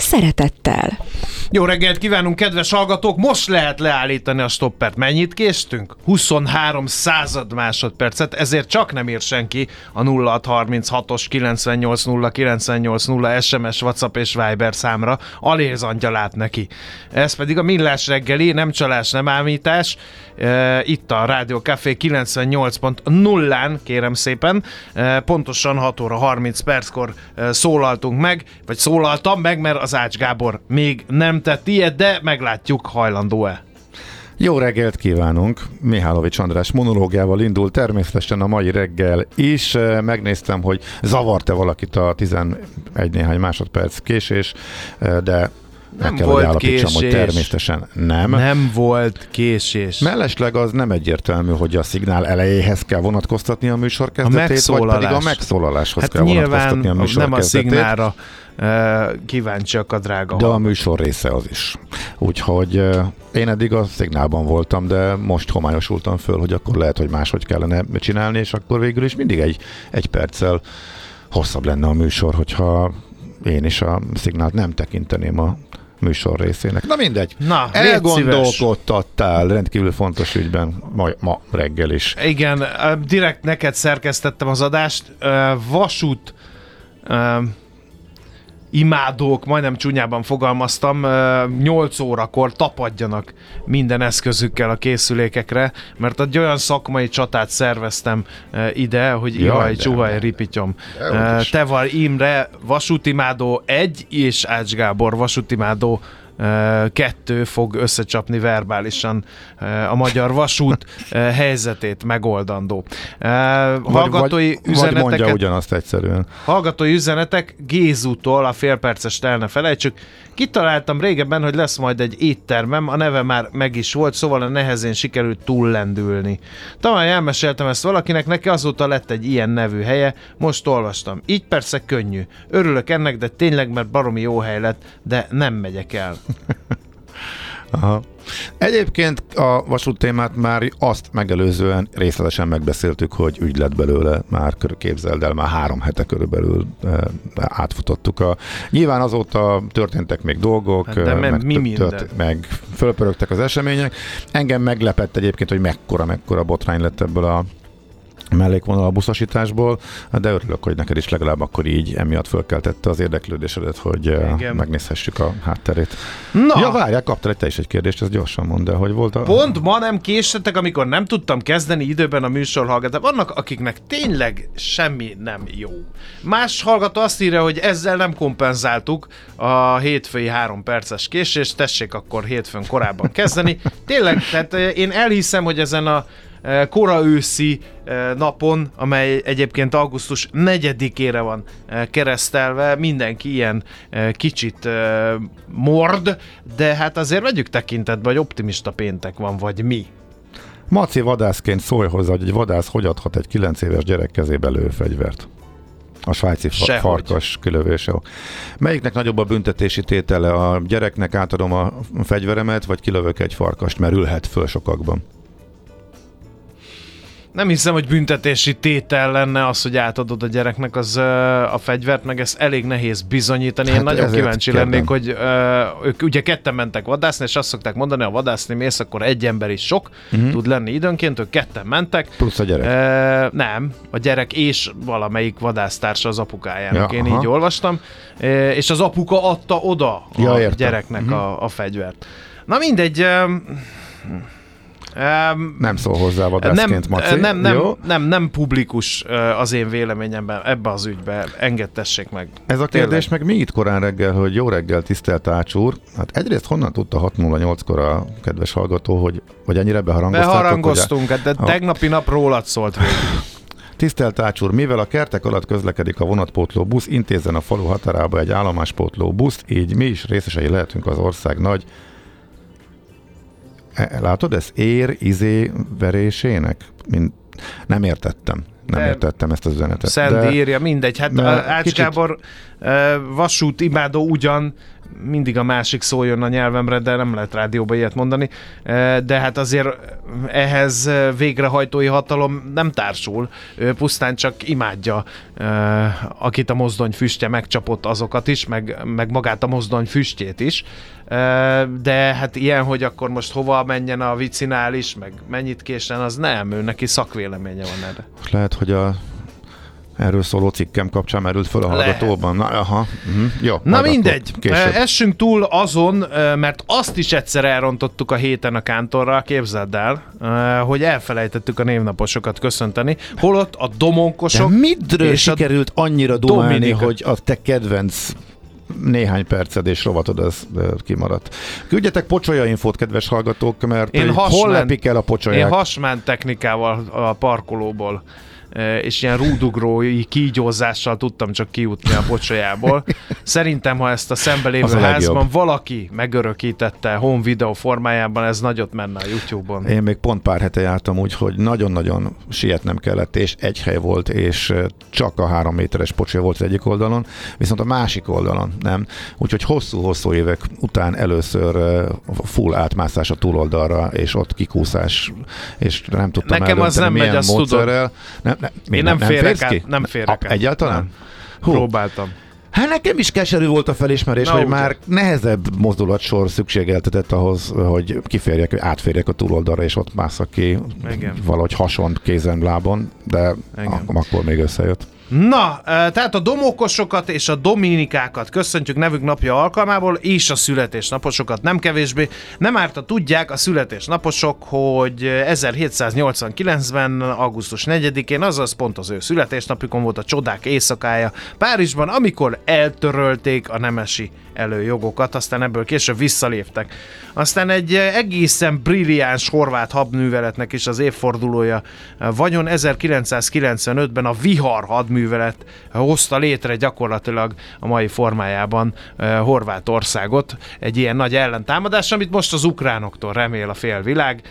szeretettel. Jó reggelt kívánunk, kedves hallgatók! Most lehet leállítani a stoppert. Mennyit késtünk? 23 század másodpercet, ezért csak nem ír senki a 0636-os 980 980 SMS, WhatsApp és Viber számra. Alézantja lát neki. Ez pedig a Millás reggeli, nem csalás, nem ámítás. E, itt a Rádió Café 98.0-án, kérem szépen. E, pontosan 6 óra 30 perckor e, szólaltunk meg, vagy szólaltam meg, mert az Ács Gábor még nem tett ilyet, de meglátjuk, hajlandó-e. Jó reggelt kívánunk! Mihálovics András monológiával indul természetesen a mai reggel is. Megnéztem, hogy zavart-e valakit a 11 néhány másodperc késés, de Nem kell, volt hogy állapítsam, hogy késés. természetesen nem. Nem volt késés. Mellesleg az nem egyértelmű, hogy a szignál elejéhez kell vonatkoztatni a műsor kezdetét, vagy pedig a megszólalás. megszólaláshoz hát kell nyilván vonatkoztatni a műsor nem a kezdetét. szignálra e, kíváncsiak a drága De a műsor része az is. Úgyhogy én eddig a szignálban voltam, de most homályosultam föl, hogy akkor lehet, hogy máshogy kellene csinálni, és akkor végül is mindig egy, egy perccel hosszabb lenne a műsor, hogyha én is a szignált nem tekinteném a műsor részének. Na mindegy. Na. Elgondolkodtattál rendkívül fontos ügyben ma, ma reggel is. Igen, direkt neked szerkesztettem az adást. Vasút imádók, majdnem csúnyában fogalmaztam, ö, 8 órakor tapadjanak minden eszközükkel a készülékekre, mert egy olyan szakmai csatát szerveztem ide, hogy ihaj, csuhaj, ripityom. Tevar Imre, vasútimádó 1 és Ács Gábor vasútimádó kettő fog összecsapni verbálisan a magyar vasút helyzetét megoldandó. Hallgatói vagy, vagy mondja üzeneteket ugyanazt egyszerűen. Hallgatói üzenetek Gézútól, a félperces el ne felejtsük. Kitaláltam régebben, hogy lesz majd egy éttermem, a neve már meg is volt, szóval a nehezén sikerült túllendülni. Tavaly elmeséltem ezt valakinek, neki azóta lett egy ilyen nevű helye, most olvastam. Így persze könnyű. Örülök ennek, de tényleg, mert baromi jó hely lett, de nem megyek el. Aha. Egyébként a vasút témát már azt megelőzően részletesen megbeszéltük, hogy ügy lett belőle, már képzeld el, már három hete körülbelül e, átfutottuk. A, nyilván azóta történtek még dolgok, Hát de e, me- meg, mi tört- minden? meg fölpörögtek az események. Engem meglepett egyébként, hogy mekkora, mekkora botrány lett ebből a mellékvonal a buszosításból, de örülök, hogy neked is legalább akkor így emiatt fölkeltette az érdeklődésedet, hogy eh, Igen. megnézhessük a hátterét. Na, Ja, várjál, kaptál egy te is egy kérdést, ezt gyorsan mondd el, hogy volt a... Pont ma nem késtetek, amikor nem tudtam kezdeni időben a műsor hallgatást. Vannak, akiknek tényleg semmi nem jó. Más hallgató azt írja, hogy ezzel nem kompenzáltuk a hétfői három perces késést, tessék akkor hétfőn korábban kezdeni. Tényleg, tehát eh, én elhiszem, hogy ezen a kora őszi eh, napon, amely egyébként augusztus 4-ére van eh, keresztelve, mindenki ilyen eh, kicsit eh, mord, de hát azért vegyük tekintetbe, hogy optimista péntek van, vagy mi. Maci vadászként szólj hozzá, hogy egy vadász hogy adhat egy 9 éves gyerek kezébe lőfegyvert. A svájci Sehogy. farkas kilövése. Melyiknek nagyobb a büntetési tétele? A gyereknek átadom a fegyveremet, vagy kilövök egy farkast, mert ülhet föl sokakban. Nem hiszem, hogy büntetési tétel lenne az, hogy átadod a gyereknek az ö, a fegyvert, meg ezt elég nehéz bizonyítani. Én Hát nagyon ezért kíváncsi kérdem. lennék, hogy ö, ők ugye ketten mentek vadászni, és azt szokták mondani, ha vadászni mész, akkor egy ember is sok uh-huh. tud lenni időnként, ők ketten mentek. Plusz a gyerek. E, nem, a gyerek és valamelyik vadásztársa az apukájának, Ja, én aha. így olvastam, e, és az apuka adta oda a Ja, értem. gyereknek uh-huh. a, a fegyvert. Na mindegy, um, um, Nem szól hozzá nem, vadászként, Maci. nem, nem, Jó? nem, nem publikus az én véleményemben ebbe az ügybe. Engedtessék meg. Ez a kérdés meg mi itt korán reggel, hogy jó reggel, tisztelt Ács úr. Hát egyrészt honnan tudta 6.08-kor a kedves hallgató, hogy, hogy ennyire beharangoztátok? hogy a- Beharangoztunk, hát de tegnapi nap rólad szólt végül. Tisztelt Ács úr, mivel a kertek alatt közlekedik a vonatpótló busz, intézzen a falu határába egy állomáspótló buszt, így mi is részesei lehetünk az ország nagy Látod, ez ér izé verésének? Mind... Nem értettem. Nem De- értettem ezt az üzenetet. Szendi írja, mindegy. Hát de Ács kicsit- Gábor vasút imádó ugyan, mindig a másik szóljon a nyelvemre, de nem lehet rádióba ilyet mondani. Ö, De hát azért ehhez végrehajtói hatalom nem társul. Ő pusztán csak imádja, ö, akit a mozdony füstje megcsapott azokat is, meg, meg magát a mozdony füstjét is. Ö, De hát ilyen, hogy akkor most hova menjen a vicinális, meg mennyit késen, az nem, ő neki szakvéleménye van erre. Lehet, hogy a erről szóló cikkem kapcsán merült föl a hallgatóban. Na, aha, uh-huh. jó. Na mindegy, Később. Essünk túl azon, mert azt is egyszer elrontottuk a héten a kántorral, képzeld el, hogy elfelejtettük a névnaposokat köszönteni, holott a De domonkosok midről és sikerült annyira dumálni, Dominika. hogy a te kedvenc néhány perced és rovatod az kimaradt. Küldjetek pocsolya infót, kedves hallgatók, mert Én Én hol lepik el a Én pocsolyák? hasment technikával a parkolóból és ilyen rúdugrói kígyózással tudtam csak kijutni a pocsolyából. Szerintem, ha ezt a szembelévő legjobb. házban valaki megörökítette home videó formájában, ez nagyot menne a YouTube-on. Én még pont pár hete jártam úgy, hogy nagyon-nagyon sietnem kellett, és egy hely volt, és csak a három méteres pocsolya volt az egyik oldalon, viszont a másik oldalon nem. Úgyhogy hosszú-hosszú évek után először full átmászás a túloldalra, és ott kikúszás, és nem tudtam Nekem az nem megy, azt tudod. módszerrel. Nem, nem, mi, Én nem, férek férsz ki? át, nem férek A- át. Egyáltalán? Nem. Hú, Próbáltam. Hát nekem is keserű volt a felismerés, Na, hogy úgy. már nehezebb mozdulatsor szükségeltetett ahhoz, hogy kiférjek, átférjek a túloldalra, és ott mászak ki Igen. valahogy hason, kézen, lábon, de Igen. ak- akkor még összejött. Na, eh, tehát a domókosokat és a dominikákat köszöntjük nevük napja alkalmából, és a születésnaposokat nem kevésbé. Nem árta tudják a születésnaposok, hogy 1789-ben, augusztus 4-én, azaz pont az ő születésnapjukon volt a csodák éjszakája Párizsban, amikor eltörölték a nemesi előjogokat, aztán ebből később visszaléptek. Aztán egy egészen brilliáns horvát hadműveletnek is az évfordulója vagyon 1995-ben a Vihar hadművelet hozta létre gyakorlatilag a mai formájában Horvátországot. Egy ilyen nagy ellentámadás, amit most az ukránoktól remél a félvilág.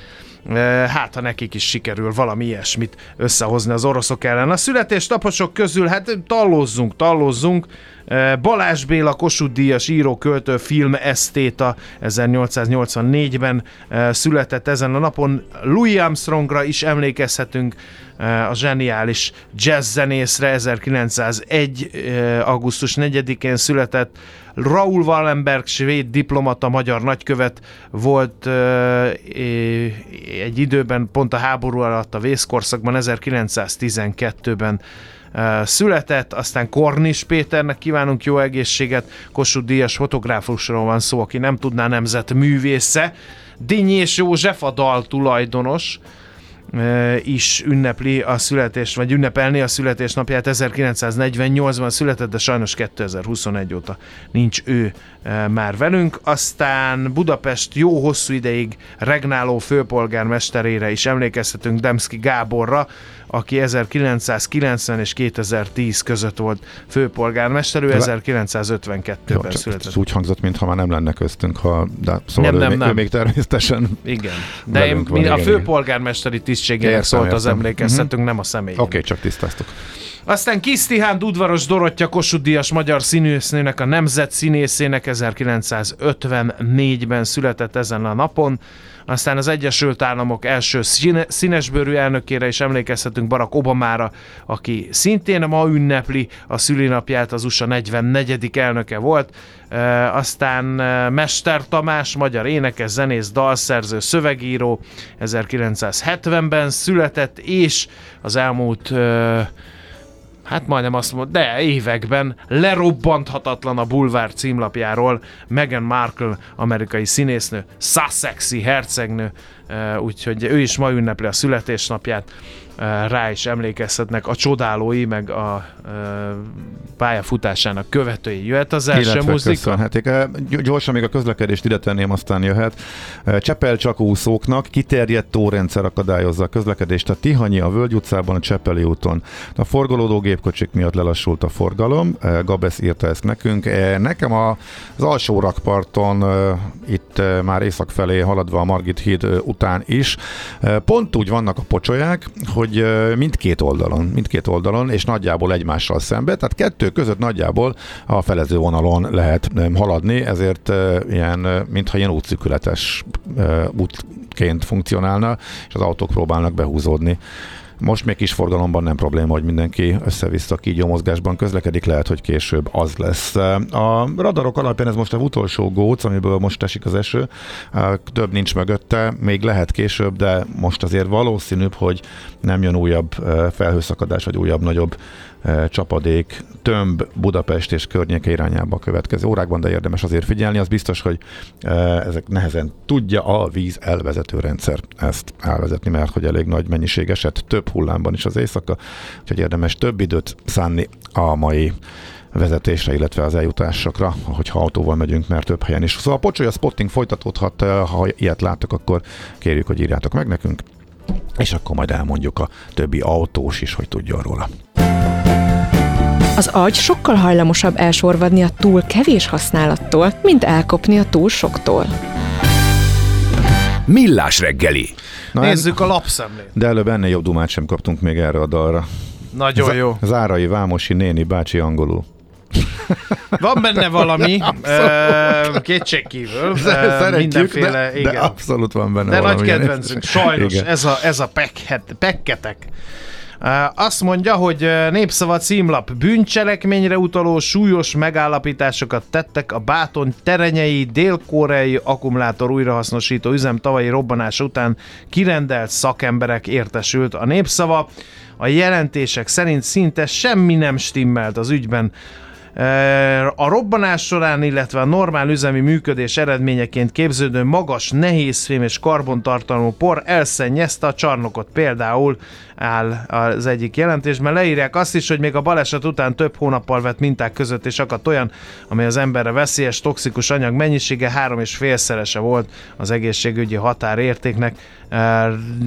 Eh, Hát, ha nekik is sikerül valami ilyesmit összehozni az oroszok ellen. A születésnaposok közül, hát tallózzunk, tallózzunk. Eh, Balázs Béla, Kossuth Díjas író, költő, film esztéta 1884-ben eh, született ezen a napon. Louis Armstrongra is emlékezhetünk, a zseniális jazz zenészre 1901. eh, augusztus 4-én született. Raoul Wallenberg, svéd diplomata, magyar nagykövet volt egy időben, pont a háború alatt a vészkorszakban, 1912-ben eh, született, aztán Kornis Péternek kívánunk jó egészséget, Kossuth Díjas fotográfusról van szó, aki nem tudná nemzet művésze, Dinyés József a dal tulajdonos, is ünnepli a születés, vagy ünnepelni a születésnapját. 1948-ban született, de sajnos 2021 óta nincs ő már velünk. Aztán Budapest jó hosszú ideig regnáló főpolgármesterére is emlékezhetünk, Demszki Gáborra, aki 1990 és 2010 között volt főpolgármester, ő Le- 1952-ben Jó, csak született. ez úgy hangzott, mintha már nem lenne köztünk, ha, de szóval Nem, ő, nem, még, nem. ő még természetesen Igen. De én, van, mi a igen, főpolgármesteri tisztségének Értem, szólt az értem. emlékeztetünk, nem a személyének. Oké, csak tisztáztuk. Aztán Kisztihán Udvaros Dorottya Kossuth Díjas magyar színésznőnek, a nemzet színészének 1954-ben született ezen a napon. Aztán az Egyesült Államok első színe, színesbőrű elnökére is emlékezhetünk Barack Obamára, aki szintén ma ünnepli a szülinapját, az USA 44. elnöke volt. Aztán Mester Tamás, magyar énekes, zenész, dalszerző, szövegíró, 1970-ben született, és az elmúlt hát majdnem azt mondom, de években lerobbanthatatlan a bulvár címlapjáról Meghan Markle, amerikai színésznő, Sussexi hercegnő, eh, úgyhogy ő is ma ünnepli a születésnapját, rá is emlékezhetnek a csodálói, meg a pályafutásának követői. Jöhet az első Illetve muzika? köszönhetik. Gy- Gyorsan még a közlekedést ide tenném, aztán jöhet. Csepel csak úszóknak kiterjedt tórendszer akadályozza a közlekedést a Tihanyi, a Völgy utcában, a Csepeli úton. A forgolódó gépkocsik miatt lelassult a forgalom. Gabesz írta ezt nekünk. Nekem az alsó rakparton itt már észak felé haladva a Margit híd után is. Pont úgy vannak a pocsolyák, hogy eh, mindkét oldalon, mindkét oldalon, és nagyjából egymással szembe, tehát kettő között nagyjából a felező vonalon lehet haladni, ezért ilyen, mintha ilyen útszükületes útként funkcionálna, és az autók próbálnak behúzódni. Most még kis forgalomban nem probléma, hogy mindenki össze-vissza kígyó mozgásban közlekedik, lehet, hogy később az lesz. A radarok alapján ez most a utolsó góc, amiből most esik az eső, több nincs mögötte, még lehet később, de most azért valószínűbb, hogy nem jön újabb felhőszakadás, vagy újabb nagyobb csapadék, tömb Budapest és környéke irányába a következő órákban, de érdemes azért figyelni. Az biztos, hogy eh, ezek nehezen tudja a víz elvezető rendszer ezt elvezetni, mert hogy elég nagy mennyiség esett több hullámban is az éjszaka, úgyhogy érdemes több időt szánni a mai vezetésre, illetve az eljutásokra, hogyha autóval megyünk, mert több helyen is. Szóval a pocsolya spotting folytatódhat, eh, ha ilyet láttok, akkor kérjük, hogy írjátok meg nekünk, és akkor majd elmondjuk a többi autós is, hogy tudjon róla. Az agy sokkal hajlamosabb elsorvadni a túl kevés használattól, mint elkopni a túl soktól. Millás reggeli. Na, Nézzük a lapszemlét. De előbb ennél jobb dumát sem kaptunk még erre a dalra. Nagyon jó. Zárai Vámosi néni bácsi angolul. Van benne valami, ö, kétségkívül. ö, Mindenféle, de, igen. de abszolút van benne De nagy valami. kedvencünk, sajnos, Igen. ez a, ez a pekhet, pekketek. Azt mondja, hogy népszava címlap bűncselekményre utaló súlyos megállapításokat tettek a Báton terenyei dél-koreai akkumulátor újrahasznosító üzem tavalyi robbanása után kirendelt szakemberek értesült a népszava. A jelentések szerint szinte semmi nem stimmelt az ügyben. A robbanás során, illetve a normál üzemi működés eredményeként képződő magas nehézfém és karbontartalmú por elszennyezte a csarnokot. Például áll az egyik jelentésben. Leírják azt is, hogy még a baleset után több hónappal vett minták között és akadt olyan, amely az emberre veszélyes, toxikus anyag mennyisége három és félszerese volt az egészségügyi határértéknek.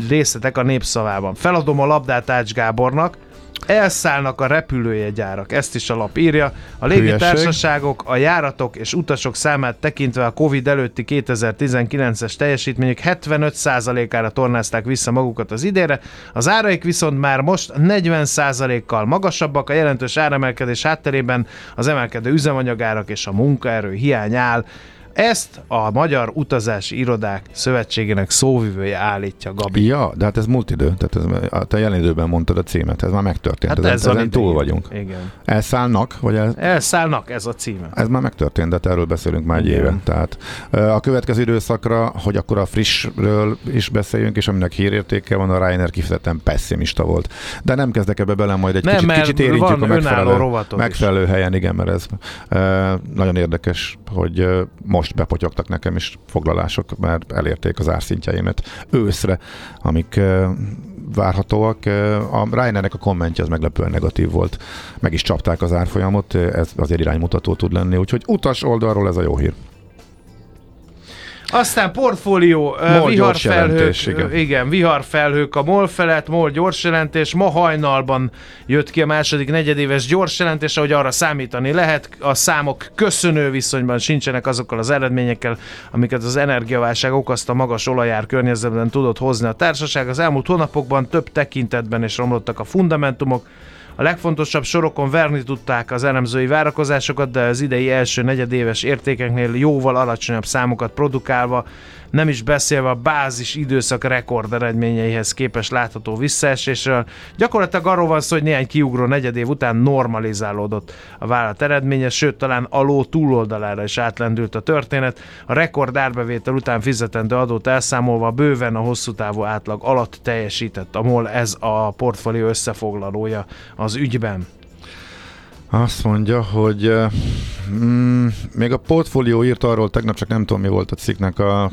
Részletek a népszavában. Feladom a labdát Ács Gábornak, Elszállnak a repülőjegyárak, ezt is a lap írja. A légitársaságok, a járatok és utasok számát tekintve a Covid előtti 2019-es teljesítményük 75%-ára tornázták vissza magukat az idére, az áraik viszont már most 40%-kal magasabbak, a jelentős áremelkedés hátterében az emelkedő üzemanyagárak és a munkaerő hiány áll. Ezt a Magyar Utazási Irodák Szövetségének szóvivője állítja, Gabi. Ja, de hát ez múlt idő, tehát ez, te jelen időben mondtad a címet, ez már megtörtént, Hát ezen, ez ezen túl vagyunk. Igen. Elszállnak, vagy el, Elszállnak ez a címe. Ez már megtörtént, de hát erről beszélünk már egy Igen. éve. Tehát a következő időszakra, hogy akkor a frissről is beszéljünk, és aminek hírértéke van, a Reiner kifejezetten pessimista volt. De nem kezdek ebbe bele, majd egy Nem, kicsit, kicsit érintjük a megfelelő, is. megfelelő helyen, igen, mert ez ö, nagyon érdekes, hogy most bepotyogtak nekem is foglalások, mert elérték az árszintjeimet őszre, amik várhatóak. A Reinernek a kommentje az meglepően negatív volt. Meg is csapták az árfolyamot, ez azért iránymutató tud lenni, úgyhogy utas oldalról ez a jó hír. Aztán portfólió, MOL viharfelhők, igen. igen, viharfelhők a MOL felett, MOL gyors jelentés, ma hajnalban jött ki a második negyedéves gyors jelentés, ahogy arra számítani lehet, a számok köszönő viszonyban sincsenek azokkal az eredményekkel, amiket az energiaválság okozta magas olajár környezetben tudott hozni a társaság. Az elmúlt hónapokban több tekintetben is romlottak a fundamentumok, a legfontosabb sorokon verni tudták az elemzői várakozásokat, de az idei első negyedéves értékeknél jóval alacsonyabb számokat produkálva, nem is beszélve a bázis időszak rekord eredményeihez képes látható visszaesésről. Gyakorlatilag arról van szó, hogy néhány kiugró negyedév után normalizálódott a vállalat eredménye, sőt talán aló túloldalára is átlendült a történet. A rekord árbevétel után fizetendő adót elszámolva bőven a hosszú távú átlag alatt teljesített a MOL, ez a portfólió összefoglalója az ügyben. Azt mondja, hogy mm, még a portfólió írt arról, tegnap csak nem tudom mi volt a cikknek a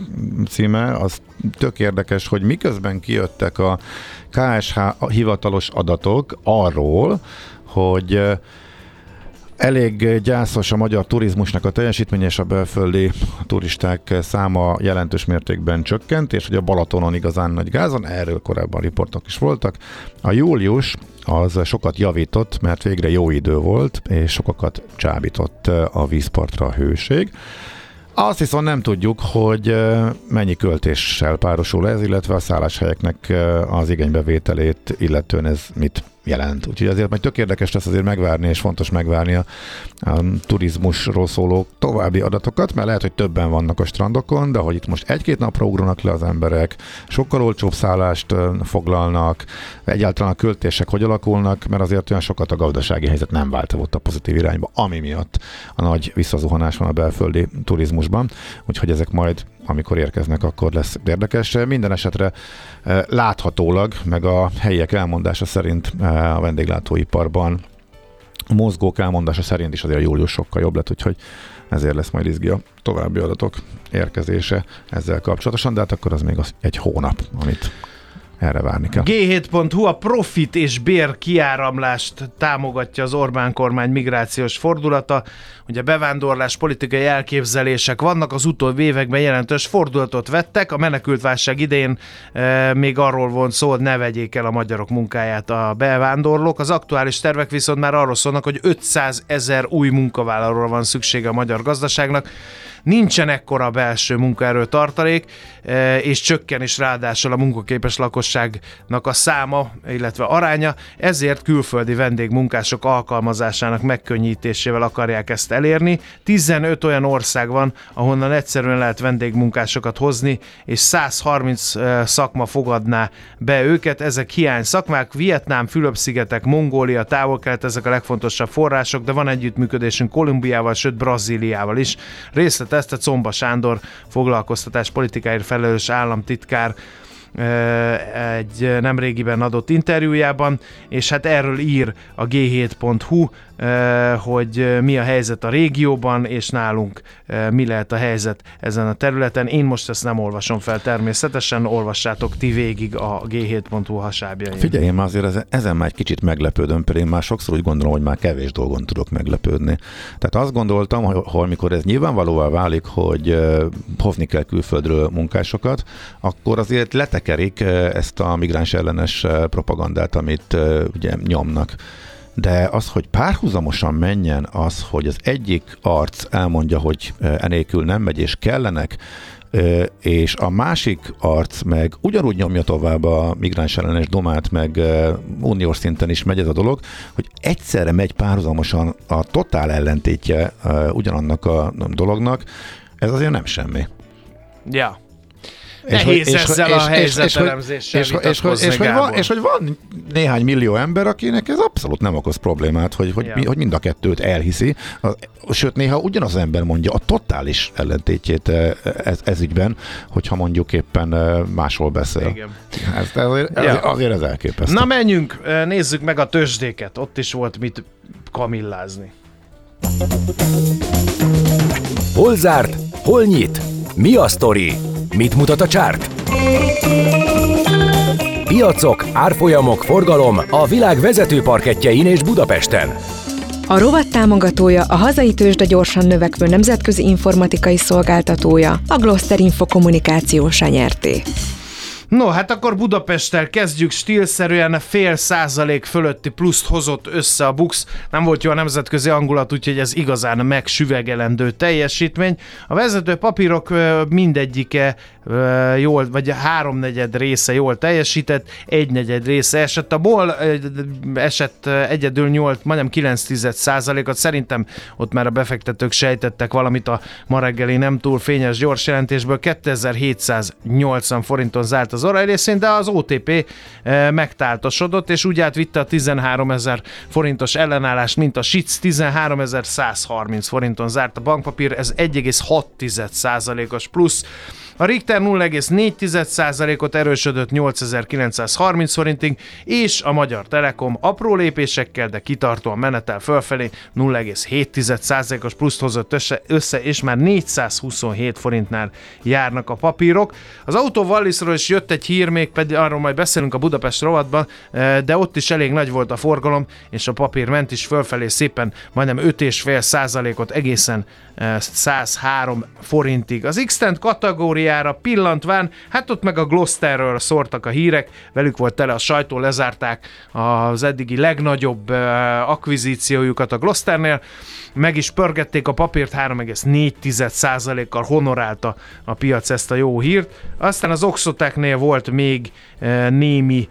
címe, az tök érdekes, hogy miközben kijöttek a KSH hivatalos adatok arról, hogy Elég gyászos a magyar turizmusnak a teljesítmény, és a belföldi turisták száma jelentős mértékben csökkent, és hogy a Balatonon igazán nagy gázon, erről korábban riportok is voltak. A július az sokat javított, mert végre jó idő volt, és sokakat csábított a vízpartra a hőség. Azt viszont nem tudjuk, hogy mennyi költéssel párosul ez, illetve a szálláshelyeknek az igénybevételét, illetően ez mit jelent. Úgyhogy azért majd tök érdekes lesz azért megvárni, és fontos megvárni a, a turizmusról szóló további adatokat, mert lehet, hogy többen vannak a strandokon, de hogy itt most egy-két napra ugranak le az emberek, sokkal olcsóbb szállást foglalnak, egyáltalán a költések hogy alakulnak, mert azért olyan sokat a gazdasági helyzet nem változott a pozitív irányba, ami miatt a nagy visszazuhanás van a belföldi turizmusban, úgyhogy ezek majd amikor érkeznek, akkor lesz érdekes. Minden esetre eh, láthatólag, meg a helyiek elmondása szerint eh, a vendéglátóiparban a mozgók elmondása szerint is azért július sokkal jobb lett, úgyhogy ezért lesz majd izgi a további adatok érkezése ezzel kapcsolatosan, de hát akkor az még az egy hónap, amit erre várni kell. G7.hu a profit és bér kiáramlást támogatja az Orbán kormány migrációs fordulata. Ugye bevándorlás politikai elképzelések vannak, az utóbbi években jelentős fordulatot vettek. A menekültválság idején e, még arról volt szó, hogy ne vegyék el a magyarok munkáját a bevándorlók. Az aktuális tervek viszont már arról szólnak, hogy 500 ezer új munkavállalóra van szüksége a magyar gazdaságnak nincsen ekkora belső munkaerő tartalék, e, és csökken is ráadásul a munkaképes lakosságnak a száma, illetve aránya, ezért külföldi vendégmunkások alkalmazásának megkönnyítésével akarják ezt elérni. 15 olyan ország van, ahonnan egyszerűen lehet vendégmunkásokat hozni, és 130 e, szakma fogadná be őket. Ezek hiány szakmák, Vietnám, Fülöp-szigetek, Mongólia, távol-kelet, ezek a legfontosabb források, de van együttműködésünk Kolumbiával, sőt Brazíliával is. Részlet ezt a Comba Sándor foglalkoztatás politikáért felelős államtitkár egy nemrégiben adott interjújában, és hát erről ír a g7.hu, hogy mi a helyzet a régióban, és nálunk mi lehet a helyzet ezen a területen. Én most ezt nem olvasom fel természetesen, olvassátok ti végig a g7.hu hasábjain. Figyelj, én már azért ezen már egy kicsit meglepődöm, pedig én már sokszor úgy gondolom, hogy már kevés dolgon tudok meglepődni. Tehát azt gondoltam, hogy, hogy amikor ez nyilvánvalóvá válik, hogy hovni kell külföldről munkásokat, akkor azért letekerik ezt a migráns ellenes propagandát, amit ugye nyomnak de az, hogy párhuzamosan menjen az, hogy az egyik arc elmondja, hogy enélkül nem megy, és kellenek, és a másik arc meg ugyanúgy nyomja tovább a migráns ellenes domát, meg uniós szinten is megy ez a dolog, hogy egyszerre megy párhuzamosan a totál ellentétje ugyanannak a dolognak, ez azért nem semmi. Ja. Nehéz és, ezzel és, a helyzetelemzéssel és, és, és, és, és, hogy van, és hogy van néhány millió ember, akinek ez abszolút nem okoz problémát, hogy, hogy, ja. mi, hogy mind a kettőt elhiszi. Sőt, néha ugyanaz az ember mondja a totális ellentétjét ez, ez ügyben, hogyha mondjuk éppen máshol beszél. Igen. Ez, azért, ja. azért, azért ez elképesztő. Na menjünk, nézzük meg a tőzsdéket. Ott is volt mit kamillázni. Hol zárt? Hol nyit? Mi a sztori? Mit mutat a csárt? Piacok, árfolyamok, forgalom a világ vezető parketjein és Budapesten. A rovat támogatója a hazai tőzsde gyorsan növekvő nemzetközi informatikai szolgáltatója, a Gloster Info kommunikációs nyerté. No, hát akkor Budapesttel kezdjük, stílszerűen fél százalék fölötti pluszt hozott össze a Bux. Nem volt jó a nemzetközi angulat, úgyhogy ez igazán megsüvegelendő teljesítmény. A vezető papírok mindegyike jól, vagy a háromnegyed része jól teljesített, egynegyed része esett. A MOL ö, esett egyedül 8, majdnem 9 százalékot. Szerintem ott már a befektetők sejtettek valamit a ma reggeli nem túl fényes gyors jelentésből. 2780 forinton zárt az oraj részén, de az OTP megtáltosodott, és úgy átvitte a 13 ezer forintos ellenállást, mint a SIC 13 130 forinton zárt a bankpapír, ez 1,6 os plusz. A Richter 0,4%-ot erősödött 8930 forintig, és a Magyar Telekom apró lépésekkel, de kitartóan menetel fölfelé 0,7%-os pluszt hozott össze, össze, és már 427 forintnál járnak a papírok. Az Autó Wallisról is jött egy hír, még pedig arról majd beszélünk a Budapest rovatban, eh, de ott is elég nagy volt a forgalom, és a papír ment is fölfelé szépen, majdnem 5,5%-ot egészen 103 forintig. Az x kategóriára pillantván, hát ott meg a Gloucesterről szórtak a hírek, velük volt tele a sajtó, lezárták az eddigi legnagyobb akvizíciójukat a Gloucesternél, meg is pörgették a papírt, 3,4%-kal honorálta a piac ezt a jó hírt. Aztán az Oxotecnél volt még némi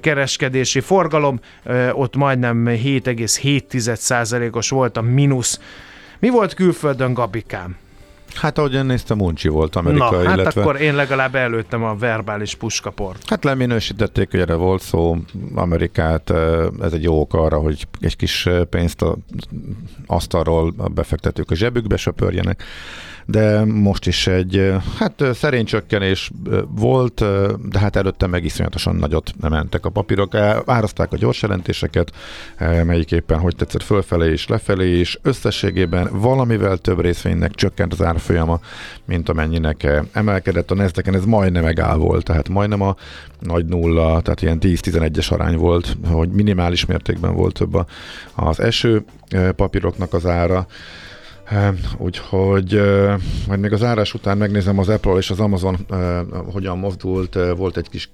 kereskedési forgalom, ott majdnem 7,7%-os volt a mínusz. Mi volt külföldön, Gabikám? Hát ahogy én néztem, uncsi volt Amerika, Na, hát illetve... akkor én legalább előttem a verbális puskaport. Hát leminősítették, hogy erre volt szó, Amerikát, eh, ez egy jó ok arra, hogy egy kis eh, pénzt a asztalról befektetők a zsebükbe söpörjenek, de most is egy, hát szerény csökkenés volt, de hát előtte meg iszonyatosan nagyot mentek a papírok, áraszták a gyors jelentéseket, melyik éppen hogy tetszett fölfelé és lefelé, és összességében valamivel több részvénynek csökkent az árfolyama, mint amennyinek emelkedett. A nasdaq ez majdnem megáll volt, tehát majdnem a nagy nulla, tehát ilyen 10-11-es arány volt, hogy minimális mértékben volt több az eső papíroknak az ára, Úgyhogy majd még az árás után megnézem az Apple és az Amazon hogyan mozdult. Volt egy kis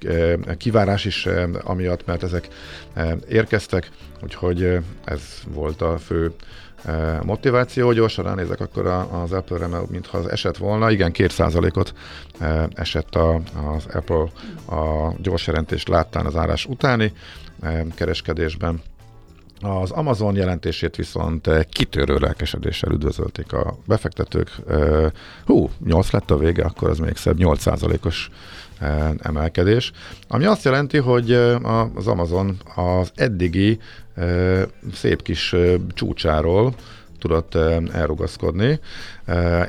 kivárás is amiatt, mert ezek érkeztek, úgyhogy ez volt a fő motiváció. Gyorsan ránézek akkor az Apple-re, mert mintha az esett volna. Igen, 2%-ot eh, esett az Apple a gyors jelentést láttán az árás utáni kereskedésben. Az Amazon jelentését viszont eh, kitörő lelkesedéssel üdvözölték a befektetők. Eh, Hú, 8 lett a vége, akkor az még szebb, 8%-os eh, emelkedés. Ami azt jelenti, hogy az Amazon az eddigi szép kis csúcsáról tudott elrugaszkodni.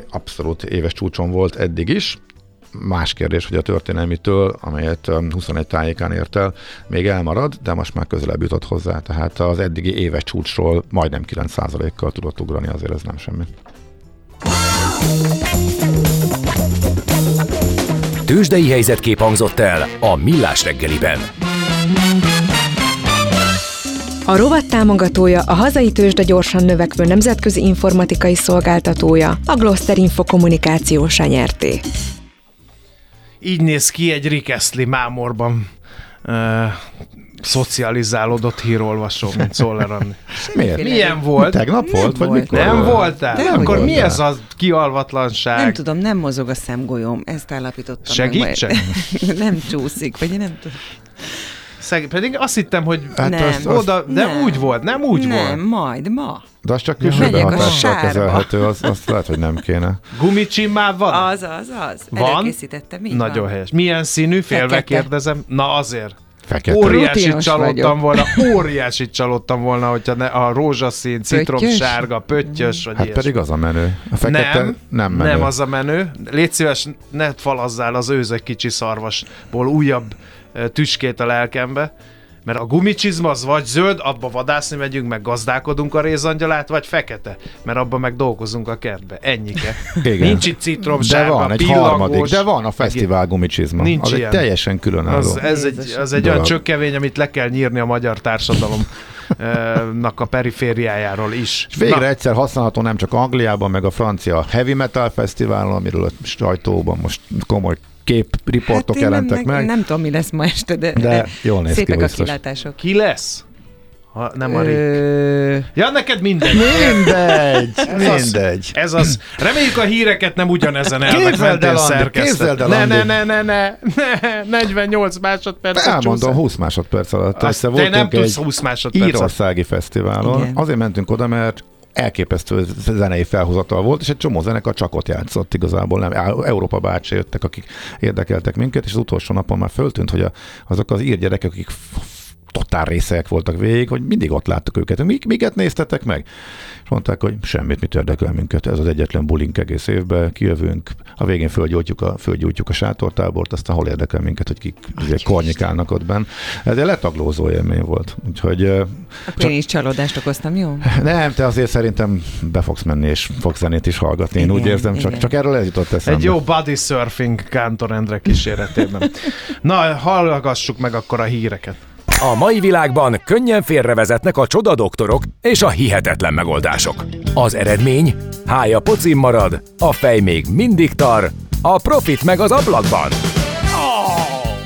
Abszolút éves csúcson volt eddig is, Más kérdés, hogy a történelmitől, amelyet um, 21 tájékán ért el, még elmarad, de most már közelebb jutott hozzá, tehát az eddigi éves csúcsról majdnem 9%-kal tudott ugrani, azért ez nem semmi. Tőzsdei helyzetkép hangzott el a Millás reggeliben. A rovat támogatója a hazai tőzsde gyorsan növekvő nemzetközi informatikai szolgáltatója, a Gloster Info kommunikációs nyerté. Így néz ki egy Rick Astley mámorban uh, szocializálódott hírolvasó, mint Szoller Anni. Miért? Milyen volt? Tegnap volt, vagy volt. mikor? Nem volt? voltál? De Akkor mi ez a kialvatlanság? Nem tudom, nem mozog a szemgolyóm, ezt állapítottam Segítsek? meg. nem csúszik, vagy én nem tudom. Szeg... Pedig azt hittem, hogy Hát Nem. az, az, oda, de Nem. úgy volt, nem úgy nem, volt. majd, ma. de az csak külső behatással kezelhető, az, azt lehet, hogy nem kéne. Gumicsimmá van? Az, az, az. Van? Előkészítettem, így Nagyon van. helyes. Milyen színű? Félve Fekete. kérdezem. Na azért. Fekete. Rutinos csalódtam vagyok. volna, óriásit csalódtam volna, hogyha ne, a rózsaszín, citromsárga, pöttyös, vagy Hát pedig az a menő. A fekete nem, nem menő. nem az a menő. Légy szíves, ne falazzál az őzek kicsi szarvasból újabb tüskét a lelkembe, mert a gumicsizma az vagy zöld, abba vadászni megyünk, meg gazdálkodunk a rézangyalát, vagy fekete, mert abba meg dolgozunk a kertbe. Ennyike. Igen. Nincs itt citrom, De sárga, van, egy pillangós. harmadik, de van a fesztivál gumicsizma. Nincs az ilyen. egy teljesen különálló. Az, ez egy, az egy olyan csökkevény, amit le kell nyírni a magyar társadalom nak a perifériájáról is. És végre Na, egyszer használható nem csak Angliában, meg a francia Heavy Metal Fesztiválon, amiről a sajtóban most komoly képriportok Hát én jelentek nem, meg. Nem tudom, mi lesz ma este, de, De jól néz ki szépek a biztos. kilátások. ki lesz? Ha nem a Rick. Ö, Ja, neked mindegy. Mindegy, Ez az. mindegy. Ez az. Reméljük a híreket nem ugyanezen elvek mentén szerkesztett. el, Ne, ne, ne, ne, ne, ne, 48 másodperc. Elmondom, 20 másodperc alatt. Azt te nem tudsz egy 20 másodpercet. írországi fesztiválon. Igen. Azért mentünk oda, mert elképesztő zenei felhozatal volt, és egy csomó zenekar csak ott játszott igazából, nem, Európa bácsi jöttek, akik érdekeltek minket, és az utolsó napon már föltűnt, hogy a, azok az ír gyerekek, akik totál részek voltak végig, hogy mindig ott láttuk őket. Mik, miket néztetek meg? És mondták, hogy semmit, mit érdekel minket, ez az egyetlen bulink egész évben, kijövünk, a végén fölgyújtjuk a, fölgyújtjuk a sátortábort, aztán hol érdekel minket, hogy kik ugye, kornyikálnak ott benn. Ez egy letaglózó élmény volt. Úgyhogy akkor én is csalódást okoztam, jó? nem, te azért szerintem be fogsz menni, és fogsz zenét is hallgatni. Én Igen, úgy érzem, csak, igen. csak erről ez jutott eszembe. Egy jó body surfing Kántor Endre kíséretében. Na, hallgassuk meg akkor a híreket. A mai világban könnyen félrevezetnek a csoda doktorok és a hihetetlen megoldások. Az eredmény? Hája pocim marad, a fej még mindig tar, a profit meg az ablakban.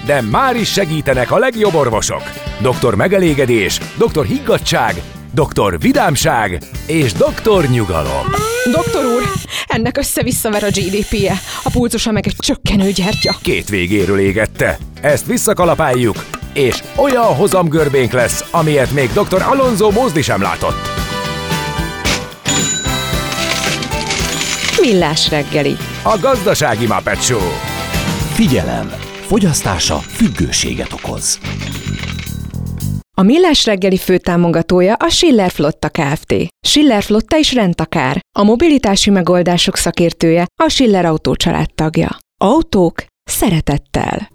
De már is segítenek a legjobb orvosok. Doktor megelégedés, doktor higgadság, doktor vidámság és doktor nyugalom. Doktor úr, ennek össze-visszaver a GDP-je, a pulcosa meg egy csökkenő gyertya. Két végéről égette. Ezt visszakalapáljuk, és olyan hozamgörbénk lesz, amilyet még dr. Alonso Mózdi sem látott. Millás reggeli. A gazdasági Muppet Show. Figyelem! Fogyasztása függőséget okoz. A Millás reggeli főtámogatója a Schiller Flotta Kft. Schiller Flotta is rendtakár. A mobilitási megoldások szakértője a Schiller Autó tagja. Autók szeretettel.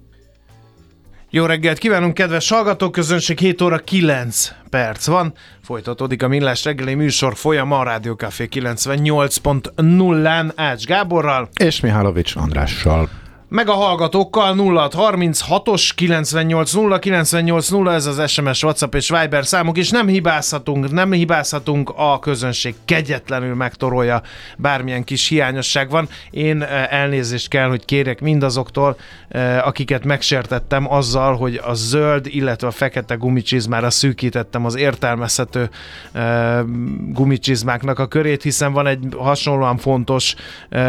Jó reggelt kívánunk, kedves hallgatóközönség, 7 óra 9 perc van. Folytatódik a Millás reggeli műsor folyama a Rádió Café 98.0-án Ács Gáborral, És Mihálovics Andrással. Meg a hallgatókkal 0636-os 980 980 ez az SMS, WhatsApp és Viber számuk, és nem hibázhatunk, nem hibázhatunk, a közönség kegyetlenül megtorolja, bármilyen kis hiányosság van. Én eh, elnézést kell, hogy kérek mindazoktól, eh, akiket megsértettem azzal, hogy a zöld, illetve a fekete gumicsizmára szűkítettem az értelmezhető eh, gumicsizmáknak a körét, hiszen van egy hasonlóan fontos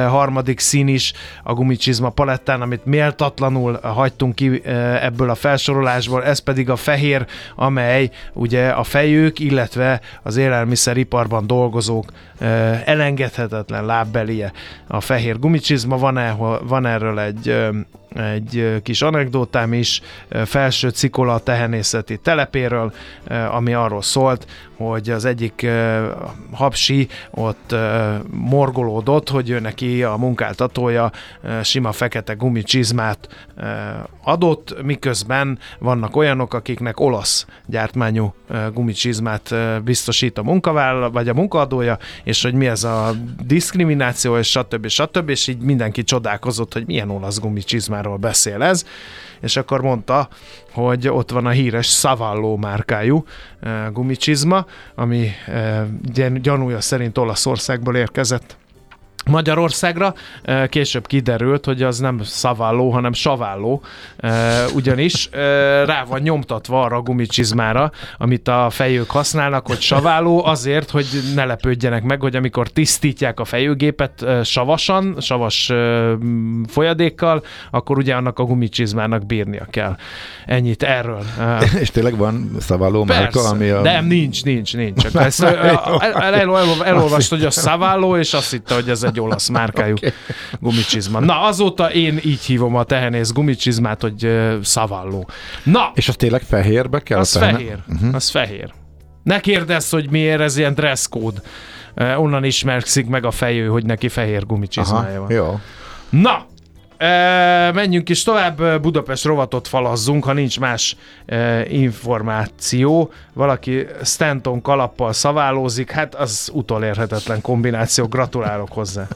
harmadik szín is a gumicsizma palettán, amit méltatlanul hagytunk ki eh, ebből a felsorolásból, ez pedig a fehér, amely ugye a fejők, illetve az élelmiszeriparban dolgozók eh, elengedhetetlen lábbelie a fehér gumicsizma. Van, -e, van erről egy eh, egy kis anekdótám is felső cikola tehenészeti telepéről, ami arról szólt, hogy az egyik ö, hapsi ott ö, morgolódott, hogy ő neki a munkáltatója ö, sima fekete gumicsizmát ö, adott, miközben vannak olyanok, akiknek olasz gyártmányú ö, gumicsizmát ö, biztosít a munkavállal, vagy a munkaadója, és hogy mi ez a diszkrimináció, és stb. stb. És így mindenki csodálkozott, hogy milyen olasz gumicsizmáról beszél ez, és akkor mondta, hogy ott van a híres Savalló márkájú uh, gumicsizma, ami gyan- gyanúja szerint Olaszországból érkezett Magyarországra. Később kiderült, hogy az nem szaválló, hanem saválló, ugyanis rá van nyomtatva arra a gumicsizmára, amit a fejők használnak, hogy saválló, azért, hogy ne lepődjenek meg, hogy amikor tisztítják a fejőgépet savasan, savas folyadékkal, akkor ugye annak a gumicsizmának bírnia kell. Ennyit erről. És tényleg van szaváló márka, ami a... Nem, nincs, nincs, nincs. Elolvast, hogy a Savalló, és azt hitte, hogy ez egy olasz márkájú gumicsizma. Na, azóta én így hívom a tehenész gumicsizmát, hogy uh, Savalló. Na, És az tényleg fehérbe kell? az fehér. Uh-huh. Az fehér. Ne kérdezz, hogy miért ez ilyen dress code. Uh, onnan ismerszik meg a fejő, hogy neki fehér gumicsizmája Aha, van. jó. Na, e, menjünk is tovább, Budapest rovatot falazzunk, ha nincs más e, információ. Valaki Stanton kalappal szaválózik, hát az utolérhetetlen kombináció, gratulálok hozzá.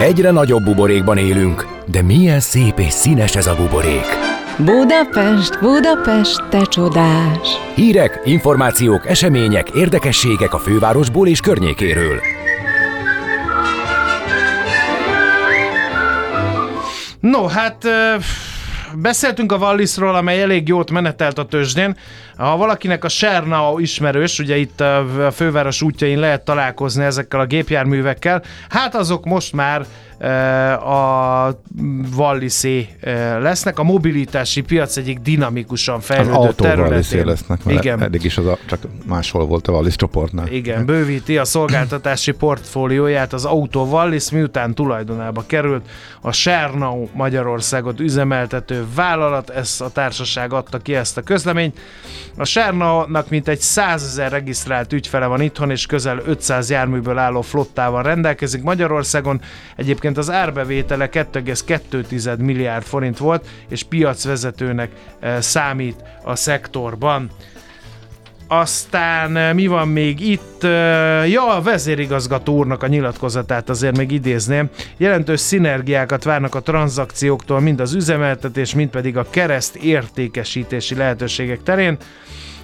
Egyre nagyobb buborékban élünk, de milyen szép és színes ez a buborék. Budapest, Budapest, te csodás! Hírek, információk, események, érdekességek a fővárosból és környékéről. No, hát beszéltünk a Wallisról, amely elég jót menetelt a tőzsdén. Ha valakinek a Sernau ismerős, ugye itt a főváros útjain lehet találkozni ezekkel a gépjárművekkel, hát azok most már a Wallisé lesznek. A mobilitási piac egyik dinamikusan fejlődő területén. lesznek, mert Igen. eddig is az a, csak máshol volt a Wallis csoportnál. Igen, bővíti a szolgáltatási portfólióját az Auto Wallis, miután tulajdonába került a Sernau Magyarországot üzemeltető vállalat, ez a társaság adta ki ezt a közleményt. A Sernau-nak mintegy 100 ezer regisztrált ügyfele van itthon, és közel 500 járműből álló flottával rendelkezik Magyarországon. Egyébként az árbevétele 2,2 milliárd forint volt, és piacvezetőnek eh, számít a szektorban. Aztán eh, mi van még itt? Eh, Ja, a vezérigazgató úrnak a nyilatkozatát azért még idézném. Jelentős szinergiákat várnak a tranzakcióktól, mind az üzemeltetés, mind pedig a kereszt értékesítési lehetőségek terén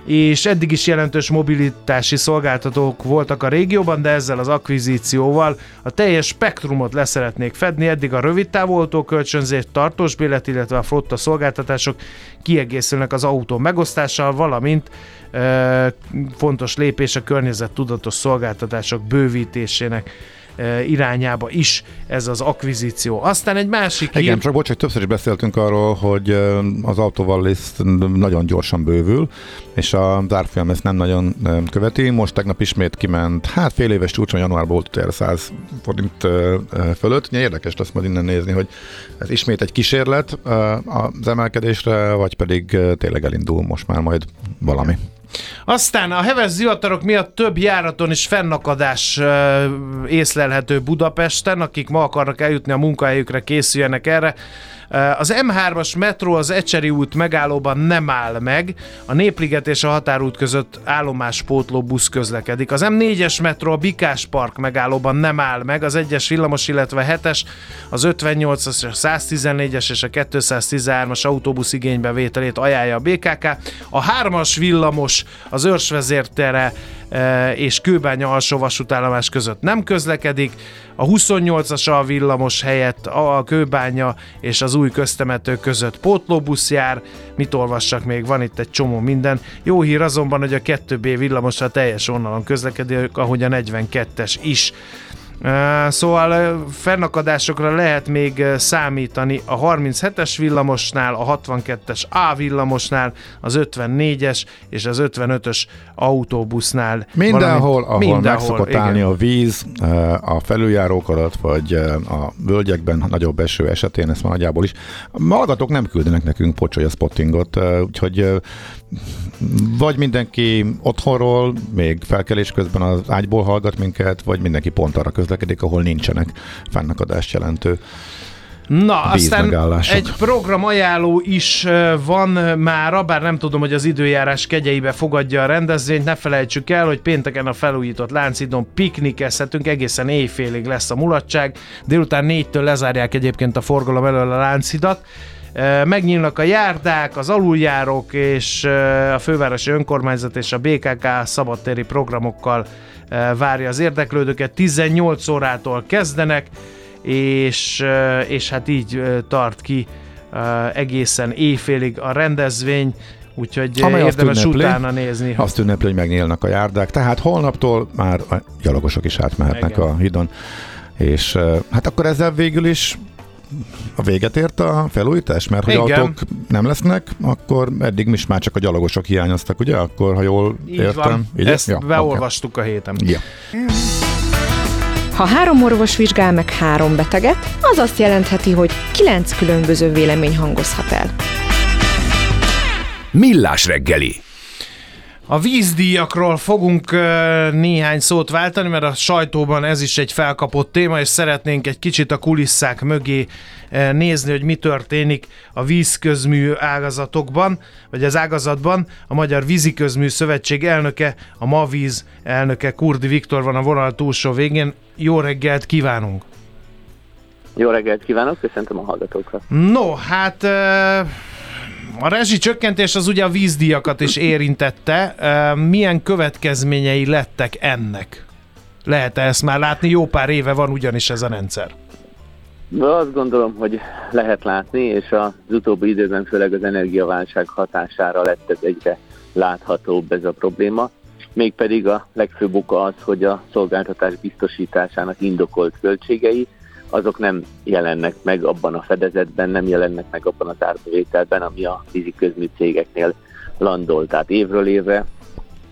és eddig is jelentős mobilitási szolgáltatók voltak a régióban, de ezzel az akvizícióval a teljes spektrumot leszeretnék fedni, eddig a rövid távoltó kölcsönzés, tartós bélet, illetve a flotta szolgáltatások kiegészülnek az autó megosztással, valamint e, fontos lépés a környezettudatos szolgáltatások bővítésének irányába is ez az akvizíció. Aztán egy másik Igen, hír, csak bocs, hogy többször is beszéltünk arról, hogy az Autovallis nagyon gyorsan bővül, és a árfolyam ezt nem nagyon követi. Most tegnap ismét kiment, hát fél éves csúcson januárban volt utoljára 100 forint fölött. Ugye érdekes lesz majd innen nézni, hogy ez ismét egy kísérlet az emelkedésre, vagy pedig tényleg elindul most már majd valami. Aztán a heves zivatarok miatt több járaton is fennakadás észlelhető Budapesten, akik ma akarnak eljutni a munkahelyükre, készüljenek erre. Az M3-as metró az Ecseri út megállóban nem áll meg, a Népliget és a Határút között állomáspótló busz közlekedik. Az M4-es metró a Bikás Park megállóban nem áll meg, az 1-es villamos, illetve 7-es, az 58-as, a 114-es és a 213-as autóbusz igénybevételét ajánlja a BKK. A 3-as villamos az Őrsvezértere és Kőbánya alsó vasútállomás között nem közlekedik, a 28-as a villamos helyett a Kőbánya és az új köztemető között pótlóbusz jár, mit olvassak még, van itt egy csomó minden. Jó hír azonban, hogy a 2B villamos teljes vonalon közlekedik, ahogy a 42-es is. Szóval fennakadásokra lehet még számítani a 37-es villamosnál, a 62-es A villamosnál, az 54-es és az 55-ös autóbusznál. Mindenhol, ahol meg szokott igen. állni a víz a felüljárók alatt, vagy a völgyekben nagyobb eső esetén, ezt már nagyjából is. Hallgatók nem küldenek nekünk pocsolya spottingot, úgyhogy vagy mindenki otthonról, még felkelés közben az ágyból hallgat minket, vagy mindenki pont arra közlekedik, ahol nincsenek fennakadást jelentő. Na, aztán egy programajánló is van már, bár nem tudom, hogy az időjárás kegyeibe fogadja a rendezvényt. Ne felejtsük el, hogy pénteken a felújított Láncidon piknikezhetünk, egészen éjfélig lesz a mulatság. Délután négytől lezárják egyébként a forgalom elől a Láncidat. Megnyílnak a járdák, az aluljárók, és a fővárosi önkormányzat és a BKK szabadtéri programokkal várja az érdeklődőket. 18 órától kezdenek, és, és hát így tart ki egészen éjfélig a rendezvény, úgyhogy Amely érdemes ünnepli, utána nézni. Azt ünnepli, hogy megnyílnak a járdák, tehát holnaptól már a gyalogosok is átmehetnek Igen. a hídon, és hát akkor ezzel végül is a véget ért a felújítás, mert hogy Igen. autók nem lesznek, akkor eddig is már csak a gyalogosok hiányoztak, ugye? Akkor, ha jól Így értem. van, Így? ezt Ja, beolvastuk a héten. Okay. Ja. Ha három orvos vizsgál meg három beteget, az azt jelentheti, hogy kilenc különböző vélemény hangozhat el. Millás reggeli. A vízdíjakról fogunk néhány szót váltani, mert a sajtóban ez is egy felkapott téma, és szeretnénk egy kicsit a kulisszák mögé nézni, hogy mi történik a vízközmű ágazatokban, vagy az ágazatban. A Magyar Víziközmű Szövetség elnöke, a MAVíz elnöke Kurdi Viktor van a vonal túlsó végén. Jó reggelt kívánunk! Jó reggelt kívánok, köszöntöm a hallgatókat. No, hát A rezsicsökkentés az ugye a vízdíjakat is érintette. Milyen következményei lettek ennek? Lehet -e ezt már látni? Jó pár éve van ugyanis ez a rendszer. De azt gondolom, hogy lehet látni, és az utóbbi időben főleg az energiaválság hatására lett ez egyre láthatóbb ez a probléma. Mégpedig a legfőbb oka az, hogy a szolgáltatás biztosításának indokolt költségei, azok nem jelennek meg abban a fedezetben, nem jelennek meg abban az árbevételben, ami a vízi közmű cégeknél landol. Tehát évről évre